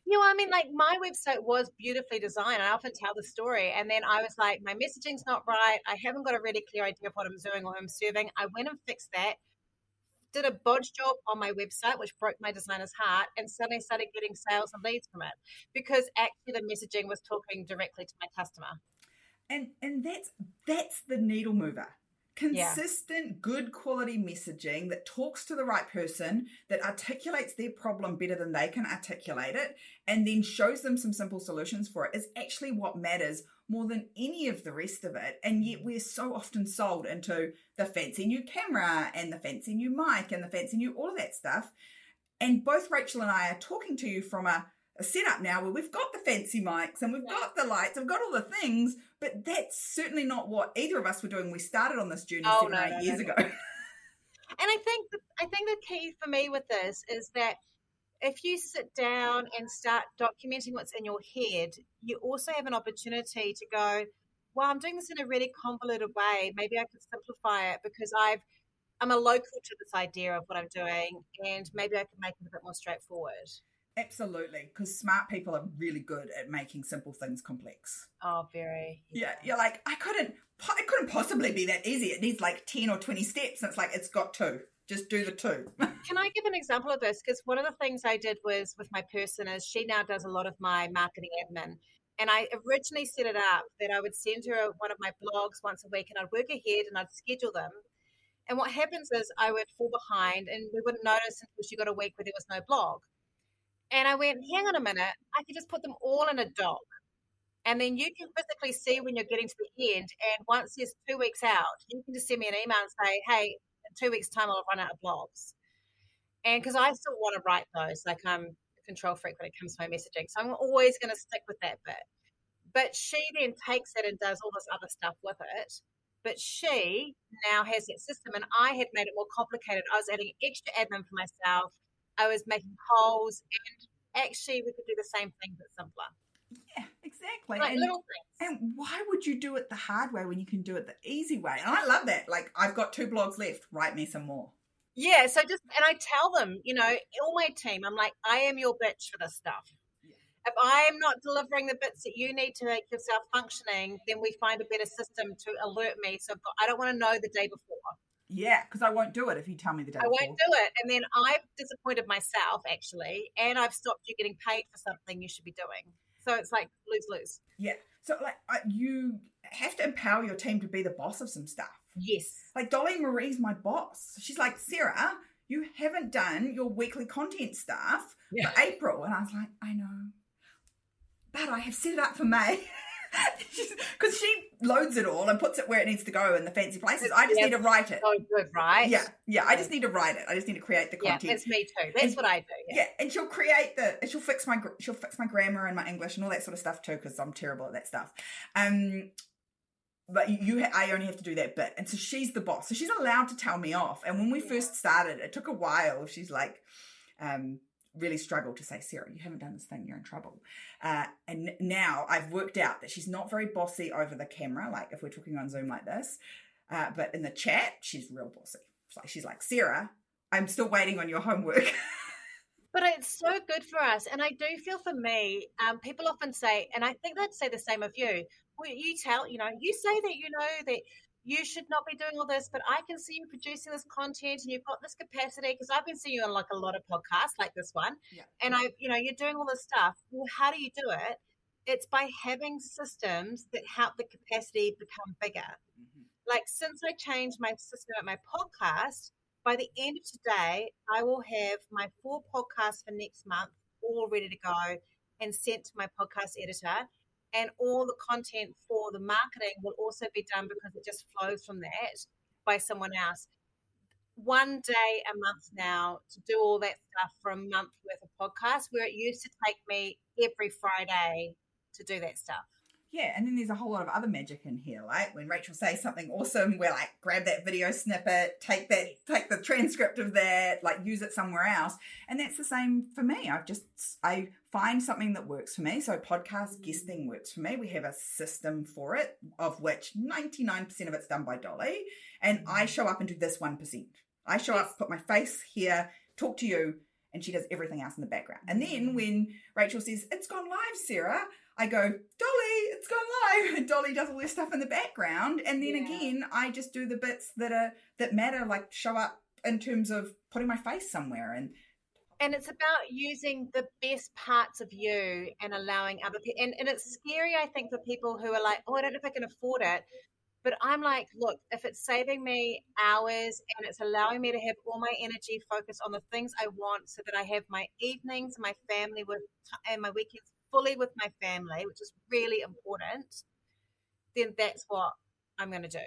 You know, I mean, like my website was beautifully designed. I often tell the story. And then I was like, my messaging's not right. I haven't got a really clear idea of what I'm doing or who I'm serving. I went and fixed that, did a bodge job on my website, which broke my designer's heart, and suddenly started getting sales and leads from it because actually the messaging was talking directly to my customer. and and that's that's the needle mover consistent good quality messaging that talks to the right person that articulates their problem better than they can articulate it and then shows them some simple solutions for it is actually what matters more than any of the rest of it and yet we're so often sold into the fancy new camera and the fancy new mic and the fancy new all of that stuff and both Rachel and I are talking to you from a a setup now where we've got the fancy mics and we've got the lights, we've got all the things, but that's certainly not what either of us were doing. When we started on this journey Oh, seven no, or eight no, years no, ago. [laughs] And I think the, I think the key for me with this is that if you sit down and start documenting what's in your head, you also have an opportunity to go, well, I'm doing this in a really convoluted way. Maybe I could simplify it because I've I'm a local to this idea of what I'm doing, and maybe I can make it a bit more straightforward. Absolutely, because smart people are really good at making simple things complex. Oh, very. Yeah, you're like, I couldn't, po- it couldn't possibly be that easy. It needs like 10 or 20 steps. And it's like, it's got two. Just do the two. [laughs] Can I give an example of this? Because one of the things I did was with my person is she now does a lot of my marketing admin. And I originally set it up that I would send her one of my blogs once a week and I'd work ahead and I'd schedule them. And what happens is I would fall behind and we wouldn't notice until she got a week where there was no blog. And I went, hang on a minute, I could just put them all in a doc. And then you can physically see when you're getting to the end. And once there's two weeks out, you can just send me an email and say, hey, two weeks' time, I'll run out of blogs. And because I still want to write those, like I'm a control freak when it comes to my messaging. So I'm always going to stick with that bit. But she then takes it and does all this other stuff with it. But she now has that system, and I had made it more complicated. I was adding extra admin for myself. I was making polls, and actually, we could do the same thing but simpler. Exactly. Like and, little things. and why would you do it the hard way when you can do it the easy way? And I love that. Like, I've got two blogs left. Write me some more. Yeah, so just and I tell them, you know, all my team, I'm like, I am your bitch for this stuff. Yeah. If I am not delivering the bits that you need to make yourself functioning, then we find a better system to alert me. So got, I don't want to know the day before. Yeah, because I won't do it if you tell me the day I before. won't do it, and then I've disappointed myself actually, and I've stopped you getting paid for something you should be doing. So it's like lose lose. Yeah. So, like, you have to empower your team to be the boss of some stuff. Yes. Like, Dolly Marie's my boss. She's like, Sarah, you haven't done your weekly content stuff Yeah. for April. And I was like, I know. But I have set it up for May. [laughs] [laughs] Because she loads it all and puts it where it needs to go in the fancy places. I just Yeah. need to write it. So good, right? Yeah, yeah. I just need to write it. I just need to create the Yeah, content. that's me too. That's And- what I do. Yeah. Yeah, and she'll create the, and she'll fix my, she'll fix my grammar and my English and all that sort of stuff too, because I'm terrible at that stuff. Um, but you, you, I only have to do that bit, and so she's the boss, so she's allowed to tell me off. And when we first started, it took a while. She's like, um, really struggled to say, Sarah, you haven't done this thing, you're in trouble. Uh, and now I've worked out that she's not very bossy over the camera, like if we're talking on Zoom like this, uh, but in the chat, she's real bossy. It's like she's like, Sarah, I'm still waiting on your homework. [laughs] But it's so good for us. And I do feel for me, um, people often say, and I think they'd say the same of you. Well, you tell, you know, you say that you know that you should not be doing all this, but I can see you producing this content and you've got this capacity because I've been seeing you on like a lot of podcasts like this one. Yeah. And I, you know, you're doing all this stuff. Well, how do you do it? It's by having systems that help the capacity become bigger. Mm-hmm. Like since I changed my system at my podcast, by the end of today, I will have my four podcasts for next month all ready to go and sent to my podcast editor. And all the content for the marketing will also be done because it just flows from that by someone else. One day a month now to do all that stuff for a month worth of podcasts, where it used to take me every Friday to do that stuff. Yeah, and then there's a whole lot of other magic in here. Like when Rachel says something awesome, we're like, grab that video snippet, take that, take the transcript of that, like use it somewhere else. And that's the same for me. I've just I find something that works for me. So podcast guesting works for me. We have a system for it, of which 99% of it's done by Dolly. And I show up and do this 1%. I show up, put my face here, talk to you, and she does everything else in the background. And then mm. when Rachel says, It's gone live, Sarah, I go, Dolly, it's gone live. [laughs] And Dolly does all this stuff in the background. And then Yeah. again, I just do the bits that are that matter, like show up in terms of putting my face somewhere. And and it's about using the best parts of you and allowing other people and, and it's scary i think for people who are like oh i don't know if i can afford it. But i'm like look if it's saving me hours and it's allowing me to have all my energy focused on the things i want so that i have my evenings my family with and my weekends fully with my family which is really important then that's what i'm going to do.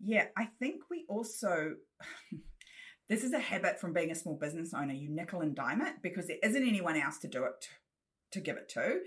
Yeah, I think we also this is a habit from being a small business owner. You nickel and dime it because there isn't anyone else to do it to, to give it to.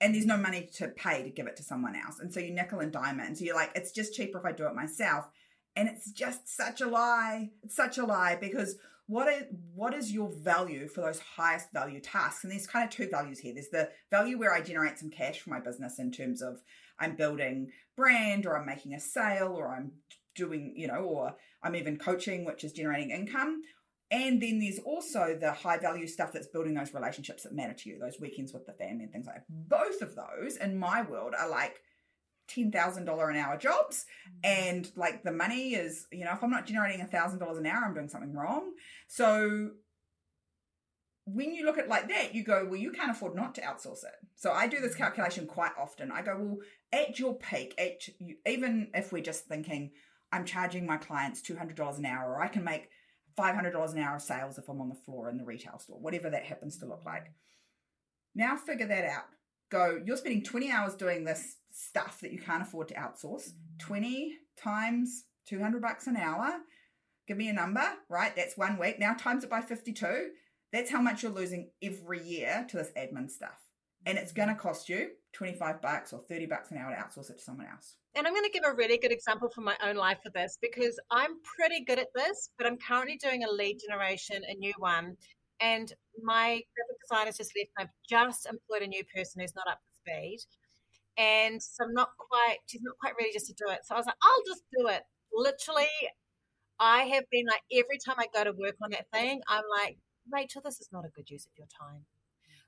And there's no money to pay to give it to someone else. And so you nickel and dime it. And so you're like, it's just cheaper if I do it myself. And it's just such a lie. It's such a lie because what is what is your value for those highest value tasks? And there's kind of two values here. There's the value where I generate some cash for my business in terms of I'm building brand or I'm making a sale or I'm doing, you know, or I'm even coaching, which is generating income. And then there's also the high value stuff that's building those relationships that matter to you, those weekends with the family and things like that. Both of those in my world are like $10,000 an hour jobs. Mm-hmm. And like the money is, you know, if I'm not generating $1,000 an hour, I'm doing something wrong. So when you look at it like that, you go, well, you can't afford not to outsource it. So I do this mm-hmm. calculation quite often. I go, well, at your peak, at you, even if we're just thinking, I'm charging my clients $200 an hour, or I can make $500 an hour of sales if I'm on the floor in the retail store, whatever that happens to look like. Now figure that out. Go, you're spending 20 hours doing this stuff that you can't afford to outsource. 20 times 200 bucks an hour. Give me a number, right? That's one week. Now times it by 52. That's how much you're losing every year to this admin stuff. And it's going to cost you 25 bucks or 30 bucks an hour to outsource it to someone else. And I'm going to give a really good example from my own life for this because I'm pretty good at this, but I'm currently doing a lead generation, a new one. And my graphic designer's just left. I've just employed a new person who's not up to speed. And so I'm not quite, she's not quite ready just to do it. So I was like, I'll just do it. Literally, I have been like, every time I go to work on that thing, I'm like, Rachel, this is not a good use of your time.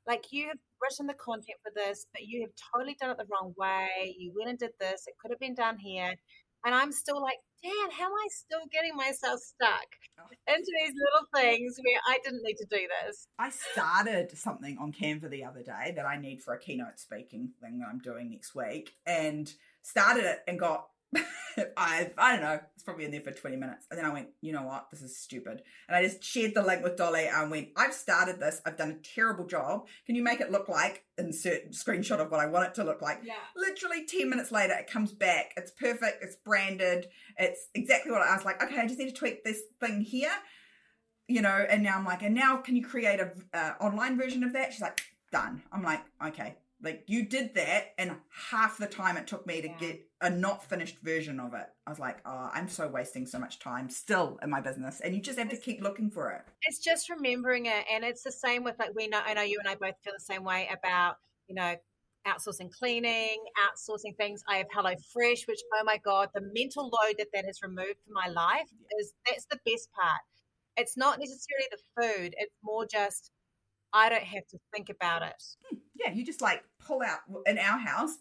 Like you have written the content for this, but you have totally done it the wrong way. You went and did this. It could have been done here. And I'm still like, Dan, how am I still getting myself stuck oh. into these little things where I didn't need to do this? I started something on Canva the other day that I need for a keynote speaking thing that I'm doing next week and started it and got [laughs] I I don't know. It's probably in there for 20 minutes. And then I went, you know what? This is stupid. And I just shared the link with Dolly and went, I've started this. I've done a terrible job. Can you make it look like insert screenshot of what I want it to look like? Yeah. Literally 10 minutes later, it comes back. It's perfect. It's branded. It's exactly what I was like, okay, I just need to tweak this thing here. You know, and now I'm like, and now can you create a uh, online version of that? She's like, done. I'm like, okay, like you did that, and half the time it took me to yeah. get a not finished version of it. I was like, oh, I'm so wasting so much time still in my business, and you just have to keep looking for it. It's just remembering it, and it's the same with like we know. I know you and I both feel the same way about you know outsourcing cleaning, outsourcing things. I have Hello Fresh, which oh my god, the mental load that that has removed from my life is that's the best part. It's not necessarily the food; it's more just I don't have to think about it. Hmm, yeah, you just like pull out in our house.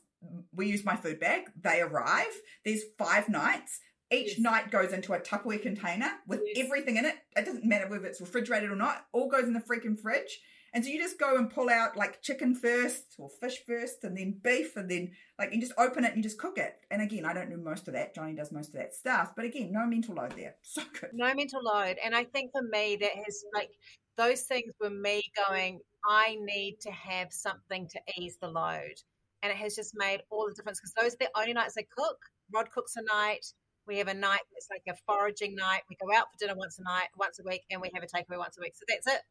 We use my food bag. They arrive. There's five nights. Each yes. night goes into a Tupperware container with yes. everything in it. It doesn't matter whether it's refrigerated or not. All goes in the freaking fridge. And so you just go and pull out like chicken first or fish first and then beef and then like you just open it and you just cook it. And again, I don't do most of that. Johnny does most of that stuff. But again, no mental load there. [laughs] So good. No mental load. And I think for me that has like those things were me going, I need to have something to ease the load. And it has just made all the difference because those are the only nights I cook. Rod cooks a night. We have a night that's like a foraging night. We go out for dinner once a night, once a week, and we have a takeaway once a week. So that's it.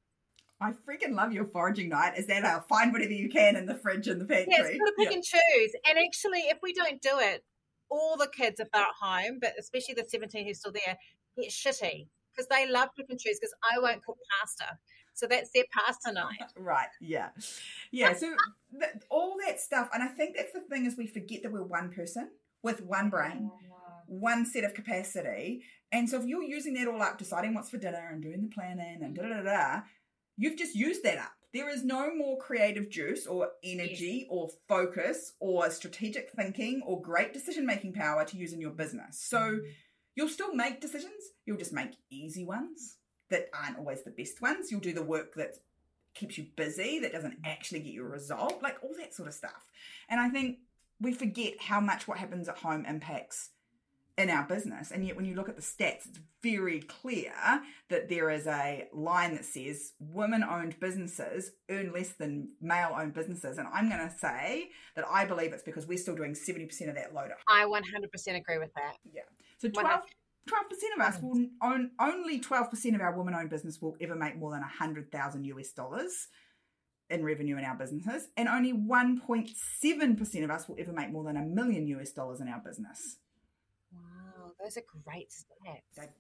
I freaking love your foraging night. Is that I'll find whatever you can in the fridge and the pantry? Yeah, it's pick yeah. and choose. And actually, if we don't do it, all the kids, if they're at home, but especially the 17 who's still there, get shitty because they love pick and choose because I won't cook pasta. So that's their pasta night. [laughs] Right. Yeah. Yeah. So th- all that stuff. And I think that's the thing is we forget that we're one person with one brain, mm-hmm. one set of capacity. And so if you're using that all up, deciding what's for dinner and doing the planning and da da da da, you've just used that up. There is no more creative juice or energy yes. or focus or strategic thinking or great decision making power to use in your business. So mm. you'll still make decisions, you'll just make easy ones that aren't always the best ones. You'll do the work that keeps you busy, that doesn't actually get you a result, like all that sort of stuff. And I think we forget how much what happens at home impacts in our business. And yet, when you look at the stats, it's very clear that there is a line that says women owned businesses earn less than male owned businesses. And I'm going to say that I believe it's because we're still doing 70% of that load. I 100% agree with that. Yeah. So 12, 12% of us will own, only 12% of our women owned business will ever make more than 100,000 US dollars in revenue in our businesses, and only 1.7% of us will ever make more than a million US dollars in our business. Those are great stats. They're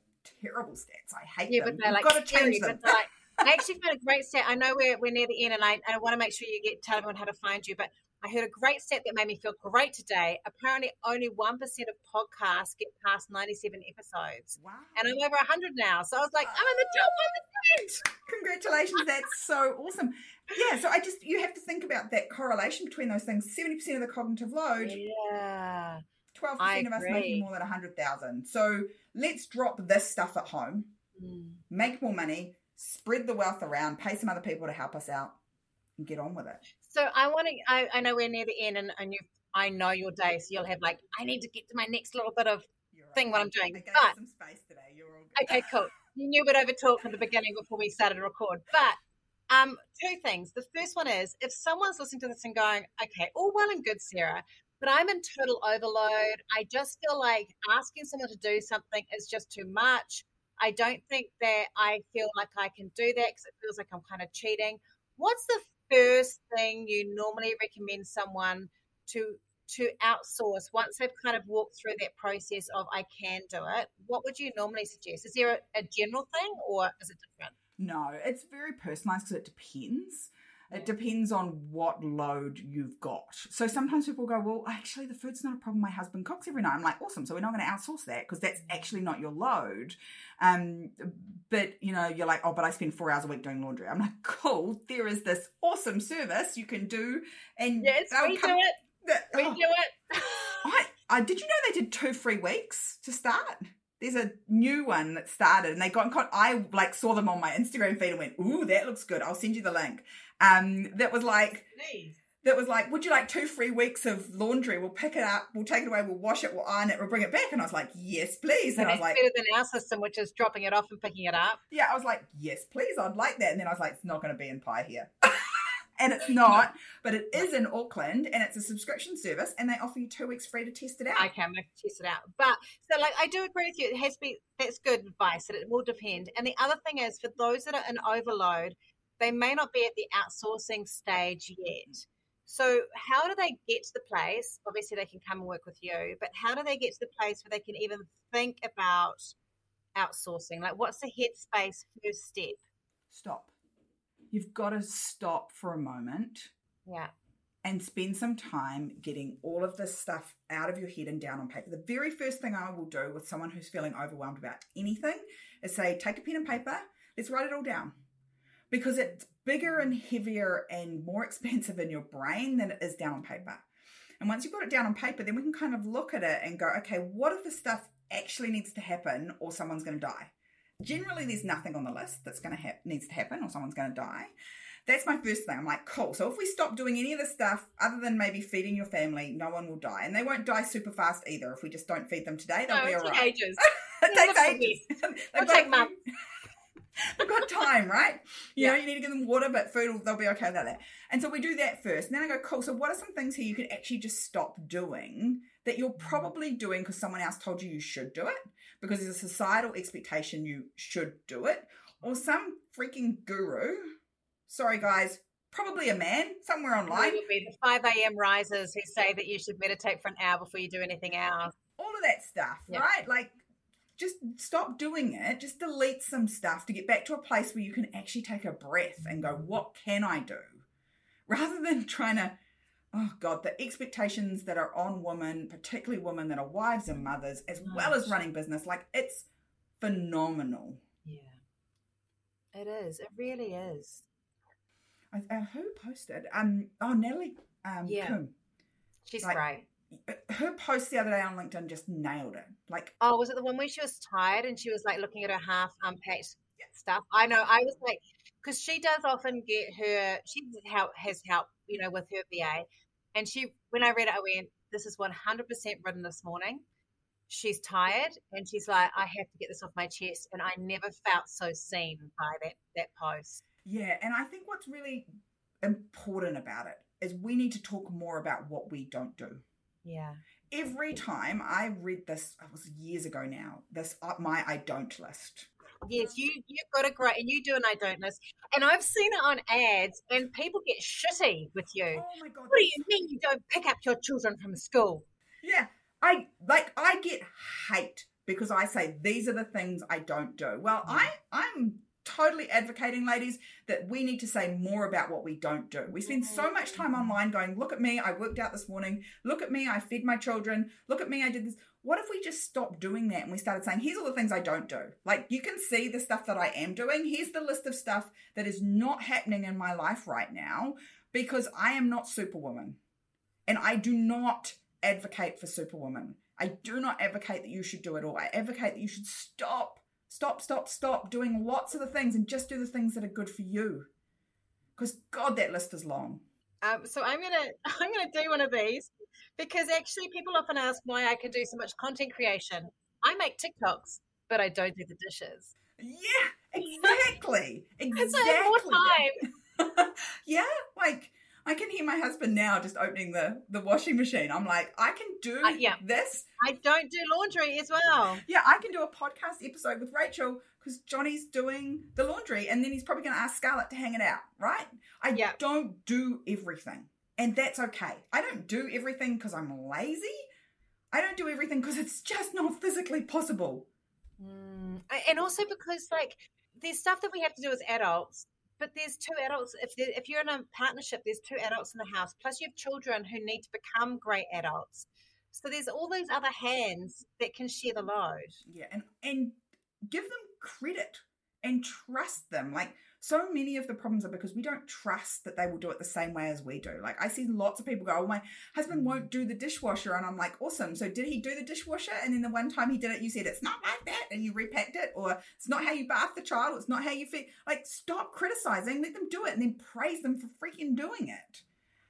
terrible stats. I hate yeah, them. but they're We've like got to change them. Like, I actually found a great stat. I know we're, we're near the end, and I, I want to make sure you get tell everyone how to find you. But I heard a great stat that made me feel great today. Apparently, only 1% of podcasts get past 97 episodes. Wow. And I'm over 100 now. So I was like, I'm in the ah. top 1%. Congratulations. That's so awesome. Yeah. So I just, you have to think about that correlation between those things 70% of the cognitive load. Yeah. 12% of us making more than 100,000. So let's drop this stuff at home, mm. make more money, spread the wealth around, pay some other people to help us out, and get on with it. So I want to. I, I know we're near the end, and, and you. I know your day, so you'll have like, I need to get to my next little bit of thing what I'm doing. I But some space today. You're all good. okay, cool. [laughs] You knew we'd over talk from the beginning before we started to record. But um, two things. The first one is if someone's listening to this and going, okay, all well and good, Sarah, but I'm in total overload. I just feel like asking someone to do something is just too much. I don't think that I feel like I can do that because it feels like I'm kind of cheating. What's the first thing you normally recommend someone to to outsource once they've kind of walked through that process of I can do it? What would you normally suggest? Is there a, a general thing or is it different? No, it's very personalized because it depends. It depends on what load you've got. So sometimes people go, Well, actually, the food's not a problem. My husband cooks every night. I'm like, Awesome. So we're not going to outsource that because that's actually not your load. Um, but you know, you're like, Oh, but I spend four hours a week doing laundry. I'm like, Cool. There is this awesome service you can do. And Yes, we come- do it. We Oh, do it. [laughs] I, I did you know they did two free weeks to start? There's a new one that started, and they got in con- I like saw them on my Instagram feed and went, "Ooh, that looks good." I'll send you the link. Um, that was like that was like, "Would you like two free weeks of laundry? We'll pick it up, we'll take it away, we'll wash it, we'll iron it, we'll bring it back." And I was like, "Yes, please." And I was It's like, better than our system, which is dropping it off and picking it up. "Yeah," I was like, "Yes, please, I'd like that." And then I was like, "It's not going to be in Piopio." [laughs] And it's not, but it is in Auckland and it's a subscription service and they offer you two weeks free to test it out. Okay, I'm gonna test it out. But so like I do agree with you. It has to be that's good advice that it will depend. And the other thing is for those that are in overload, they may not be at the outsourcing stage yet. Mm. So how do they get to the place? Obviously they can come and work with you, but how do they get to the place where they can even think about outsourcing? Like what's the headspace first step? Stop. You've got to stop for a moment Yeah. and spend some time getting all of this stuff out of your head and down on paper. The very first thing I will do with someone who's feeling overwhelmed about anything is say, take a pen and paper, let's write it all down. Because it's bigger and heavier and more expensive in your brain than it is down on paper. And once you've got it down on paper, then we can kind of look at it and go, okay, what if the stuff actually needs to happen or someone's going to die? Generally, there's nothing on the list that's going to ha- needs to happen or someone's going to die. That's my first thing. I'm like, cool. So if we stop doing any of this stuff, other than maybe feeding your family, no one will die, and they won't die super fast either. If we just don't feed them today, they'll No, be it all takes right. [laughs] ages. it takes ages. It'll take months. [laughs] [laughs] They've got time, right? You Yeah. know, you need to give them water, but food, they'll be okay without that. And so we do that first. And then I go, cool. So what are some things here you can actually just stop doing that you're mm-hmm. probably doing because someone else told you you should do it? Because there's a societal expectation you should do it. Or some freaking guru, sorry guys, probably a man somewhere It online, would be the 5 a.m. risers who say that you should meditate for an hour before you do anything else. all of that stuff, Yeah. right? Like, just stop doing it. Just delete some stuff to get back to a place where you can actually take a breath and go, what can I do? [laughs] Rather than trying to, oh God, the expectations that are on women, particularly women that are wives and mothers, as well as running business, like, it's phenomenal. Yeah. It is. It really is. I, uh, who posted? Um, oh, Natalie um, Yeah. She's Like- great. Her post the other day on LinkedIn just nailed it. Like, Oh, was it the one where she was tired and she was like looking at her half unpacked stuff? I know. I was like, because she does often get her, she help, has help, you know, with her VA. And she, when I read it, I went, this is 100% written this morning. She's tired and she's like, I have to get this off my chest. And I never felt so seen by that, that post. Yeah, and I think what's really important about it is we need to talk more about what we don't do. Yeah. Every time I read this, it was years ago now. This uh, my I don't list. Yes, you you've got a great, and you do an I don't list, and I've seen it on ads, and people get shitty with you. Oh my god! What do you mean you don't pick up your children from school? Yeah, I like I get hate because I say these are the things I don't do. Well, I I'm totally advocating, ladies, that we need to say more about what we don't do. We spend so mm-hmm. much time online going, look at me, I worked out this morning. Look at me, I fed my children. Look at me, I did this. What if we just stopped doing that and we started saying, here's all the things I don't do? Like, you can see the stuff that I am doing. Here's the list of stuff that is not happening in my life right now because I am not Superwoman. And I do not advocate for Superwoman. I do not advocate that you should do it all. I advocate that you should stop, stop, stop, stop doing lots of the things and just do the things that are good for you. Because God, that list is long. Um, so I'm gonna [laughs] I'm gonna do one of these because actually people often ask why I can do so much content creation. I make TikToks, but I don't do the dishes. Yeah, exactly. [laughs] Because I have more Exactly. time. [laughs] yeah, like I can hear my husband now just opening the the washing machine. I'm like, I can do Uh, yeah. this. I don't do laundry as well. Yeah, I can do a podcast episode with Rachel because Johnny's doing the laundry, and then he's probably going to ask Scarlett to hang it out. Right? I Yeah. don't do everything, and that's okay. I don't do everything because I'm lazy. I don't do everything because it's just not physically possible. Mm. And also because like there's stuff that we have to do as adults, but there's two adults. If there, if you're in a partnership, there's two adults in the house. Plus, you have children who need to become great adults. So there's all these other hands that can share the load. Yeah, and and give them credit and trust them. Like so many of the problems are because we don't trust that they will do it the same way as we do. Like I see lots of people go, "Oh, my husband won't do the dishwasher," and I'm like, "Awesome! So did he do the dishwasher?" And then the one time he did it, you said it's not like that, and you repacked it, or it's not how you bath the child, or it's not how you feed. Like stop criticizing, let them do it, and then praise them for freaking doing it.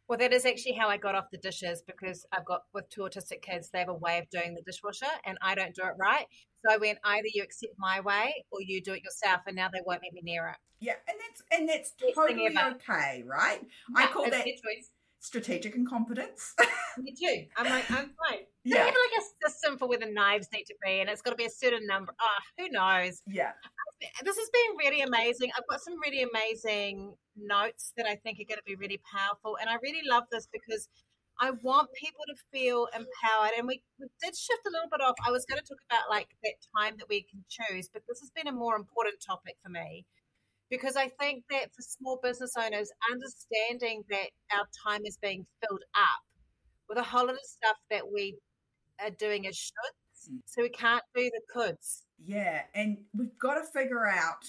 Well, that is actually how I got off the dishes because I've got with two autistic kids, they have a way of doing the dishwasher and I don't do it right. So I went either you accept my way or you do it yourself, and now they won't let me near it. Yeah, and that's and that's totally okay, right? I call that. Strategic incompetence. [laughs] Me too. I'm like, I'm fine. They yeah, have like a system for where the knives need to be, and it's got to be a certain number. Ah, who knows? yeah. This has been really amazing. I've got some really amazing notes that I think are going to be really powerful, and I really love this because I want people to feel empowered. And we, we did shift a little bit off. I was going to talk about like that time that we can choose, but this has been a more important topic for me because I think that for small business owners, understanding that our time is being filled up with a whole lot of stuff that we are doing as shoulds, Mm. so we can't do the coulds. Yeah, and we've got to figure out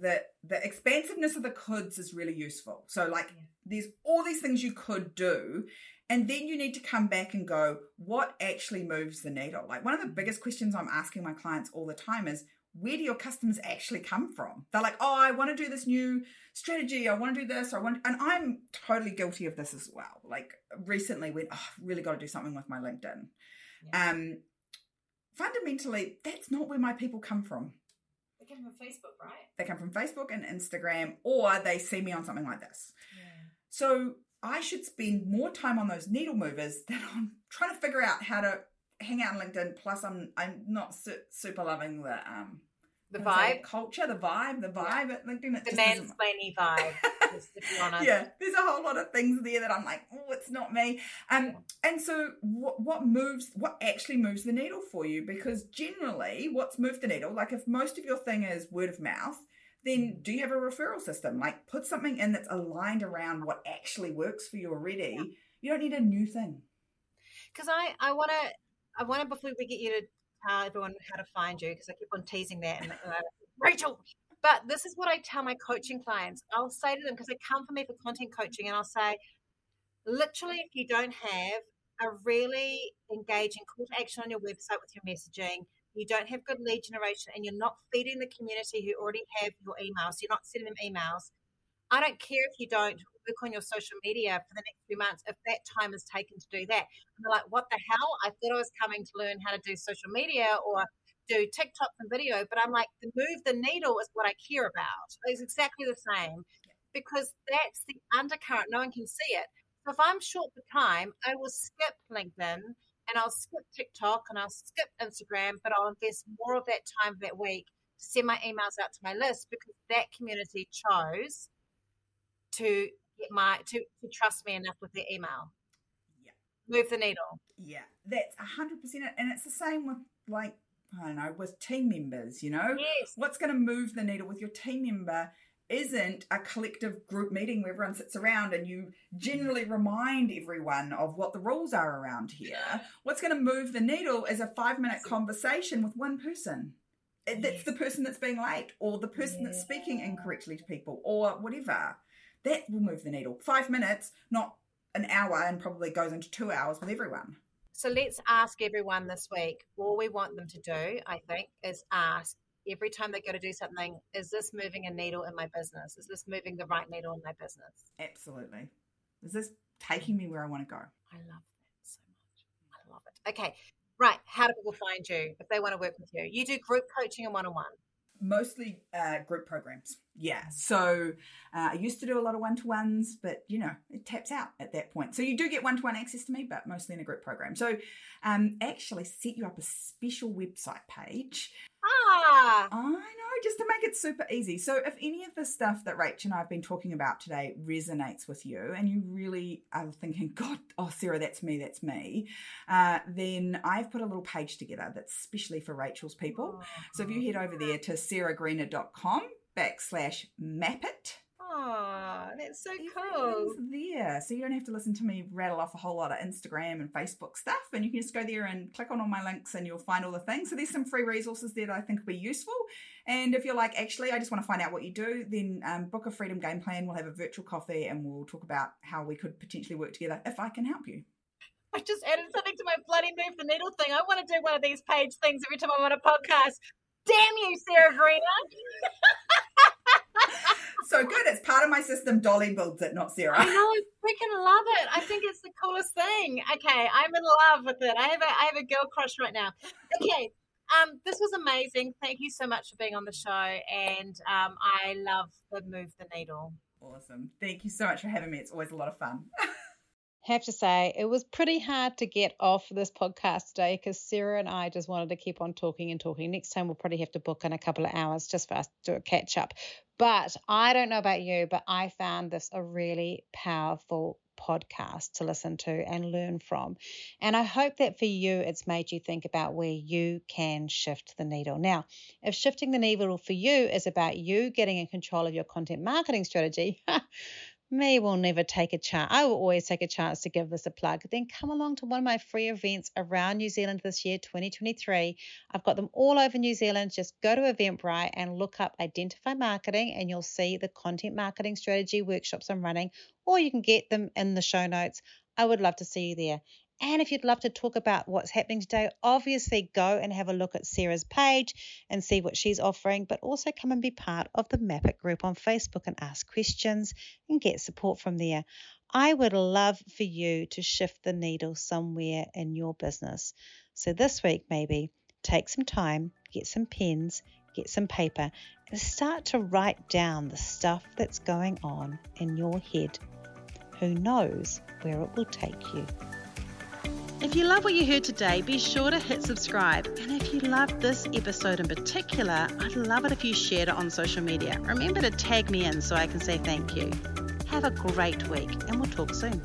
that the expansiveness of the coulds is really useful. So, like, Yeah. there's all these things you could do, and then you need to come back and go, what actually moves the needle? Like, one of the biggest questions I'm asking my clients all the time is, where do your customers actually come from? They're like, oh, I want to do this new strategy. I want to do this. I want, and I'm totally guilty of this as well. Like recently, went, oh, I've really got to do something with my LinkedIn. Yeah. Um, fundamentally, that's not where my people come from. They come from Facebook, right? They come from Facebook and Instagram, or they see me on something like this. So I should spend more time on those needle movers than on trying to figure out how to hang out on LinkedIn. Plus, I'm I'm not su- super loving the um The what do I say, vibe, culture, the vibe, the vibe at LinkedIn. The mansplaining vibe. just to be [laughs] honest. yeah, there's a whole lot of things there that I'm like, oh, it's not me. Um, and so what what moves, what actually moves the needle for you? Because generally, what's moved the needle, like if most of your thing is word of mouth, then do you have a referral system? Like put something in that's aligned around what actually works for you already. You don't need a new thing. Because I, I want to, I want to before we get you to tell everyone how to find you, because I keep on teasing that and uh, Rachel. But this is what I tell my coaching clients. I'll say to them because they come for me for content coaching, and I'll say, literally, if you don't have a really engaging call to action on your website with your messaging, you don't have good lead generation, and you're not feeding the community who already have your emails, you're not sending them emails. I don't care if you don't work on your social media for the next few months if that time is taken to do that. And they're like, what the hell? I thought I was coming to learn how to do social media or do TikTok and video, but I'm like, the move the needle is what I care about. It's exactly the same because that's the undercurrent. No one can see it. So if I'm short for time, I will skip LinkedIn and I'll skip TikTok and I'll skip Instagram, but I'll invest more of that time that week to send my emails out to my list because that community chose to get my to, to trust me enough with their email. Yeah. Move the needle. Yeah, that's a hundred percent. And it's the same with like I don't know with team members. You know, Yes. what's going to move the needle with your team member isn't a collective group meeting where everyone sits around and you generally mm. remind everyone of what the rules are around here. What's going to move the needle is a five minute conversation with one person. That's Yes. the person that's being late, or the person that's speaking incorrectly to people, or whatever. That will move the needle. Five minutes, not an hour, and probably goes into two hours with everyone. So let's ask everyone this week. All we want them to do, I think, is ask every time they go to do something, is this moving a needle in my business? Is this moving the right needle in my business? Absolutely. Is this taking me where I want to go? I love that so much. I love it. Okay. Right. How do people find you if they want to work with you? You do group coaching and one on one. Mostly uh, group programs. Yeah. So uh, I used to do a lot of one to ones, but you know, it taps out at that point. So you do get one to one access to me, but mostly in a group program. So um, actually set you up a special website page. Ah. I know, just to make it super easy. So if any of the stuff that Rach and I have been talking about today resonates with you and you really are thinking, God, oh, Sarah, that's me, that's me, uh, then I've put a little page together that's specially for Rachel's people. So if you head over there to sarahgreener.com backslash map it. Oh, that's so cool. There. So you don't have to listen to me rattle off a whole lot of Instagram and Facebook stuff. And you can just go there and click on all my links and you'll find all the things. So there's some free resources there that I think will be useful. And if you're like, actually, I just want to find out what you do, then um, book a freedom game plan. We'll have a virtual coffee and we'll talk about how we could potentially work together if I can help you. I just added something to my bloody move the needle thing. I want to do one of these page things every time I'm on a podcast. Damn you, Sarah Greener. [laughs] [laughs] so good. It's part of my system. Dolly builds it, not Sarah. I know. I freaking love it. I think it's the coolest thing. Okay, I'm in love with it. I have a I have a girl crush right now. Okay. Um, this was amazing. Thank you so much for being on the show, and um, I love the move the needle. Awesome. Thank you so much for having me. It's always a lot of fun. [laughs] have to say it was pretty hard to get off this podcast today because Sarah and I just wanted to keep on talking and talking. Next time we'll probably have to book in a couple of hours just for us to do a catch up. But I don't know about you, but I found this a really powerful podcast to listen to and learn from. And I hope that for you, it's made you think about where you can shift the needle. Now, if shifting the needle for you is about you getting in control of your content marketing strategy, [laughs] me will never take a chance. I will always take a chance to give this a plug. Then come along to one of my free events around New Zealand this year, 2023. I've got them all over New Zealand. Just go to Eventbrite and look up Identify Marketing, and you'll see the content marketing strategy workshops I'm running, or you can get them in the show notes. I would love to see you there. And if you'd love to talk about what's happening today, obviously go and have a look at Sarah's page and see what she's offering, but also come and be part of the Map It group on Facebook and ask questions and get support from there. I would love for you to shift the needle somewhere in your business. So this week, maybe take some time, get some pens, get some paper, and start to write down the stuff that's going on in your head. Who knows where it will take you? If you love what you heard today, be sure to hit subscribe. And if you loved this episode in particular, I'd love it if you shared it on social media. Remember to tag me in so I can say thank you. Have a great week, and we'll talk soon.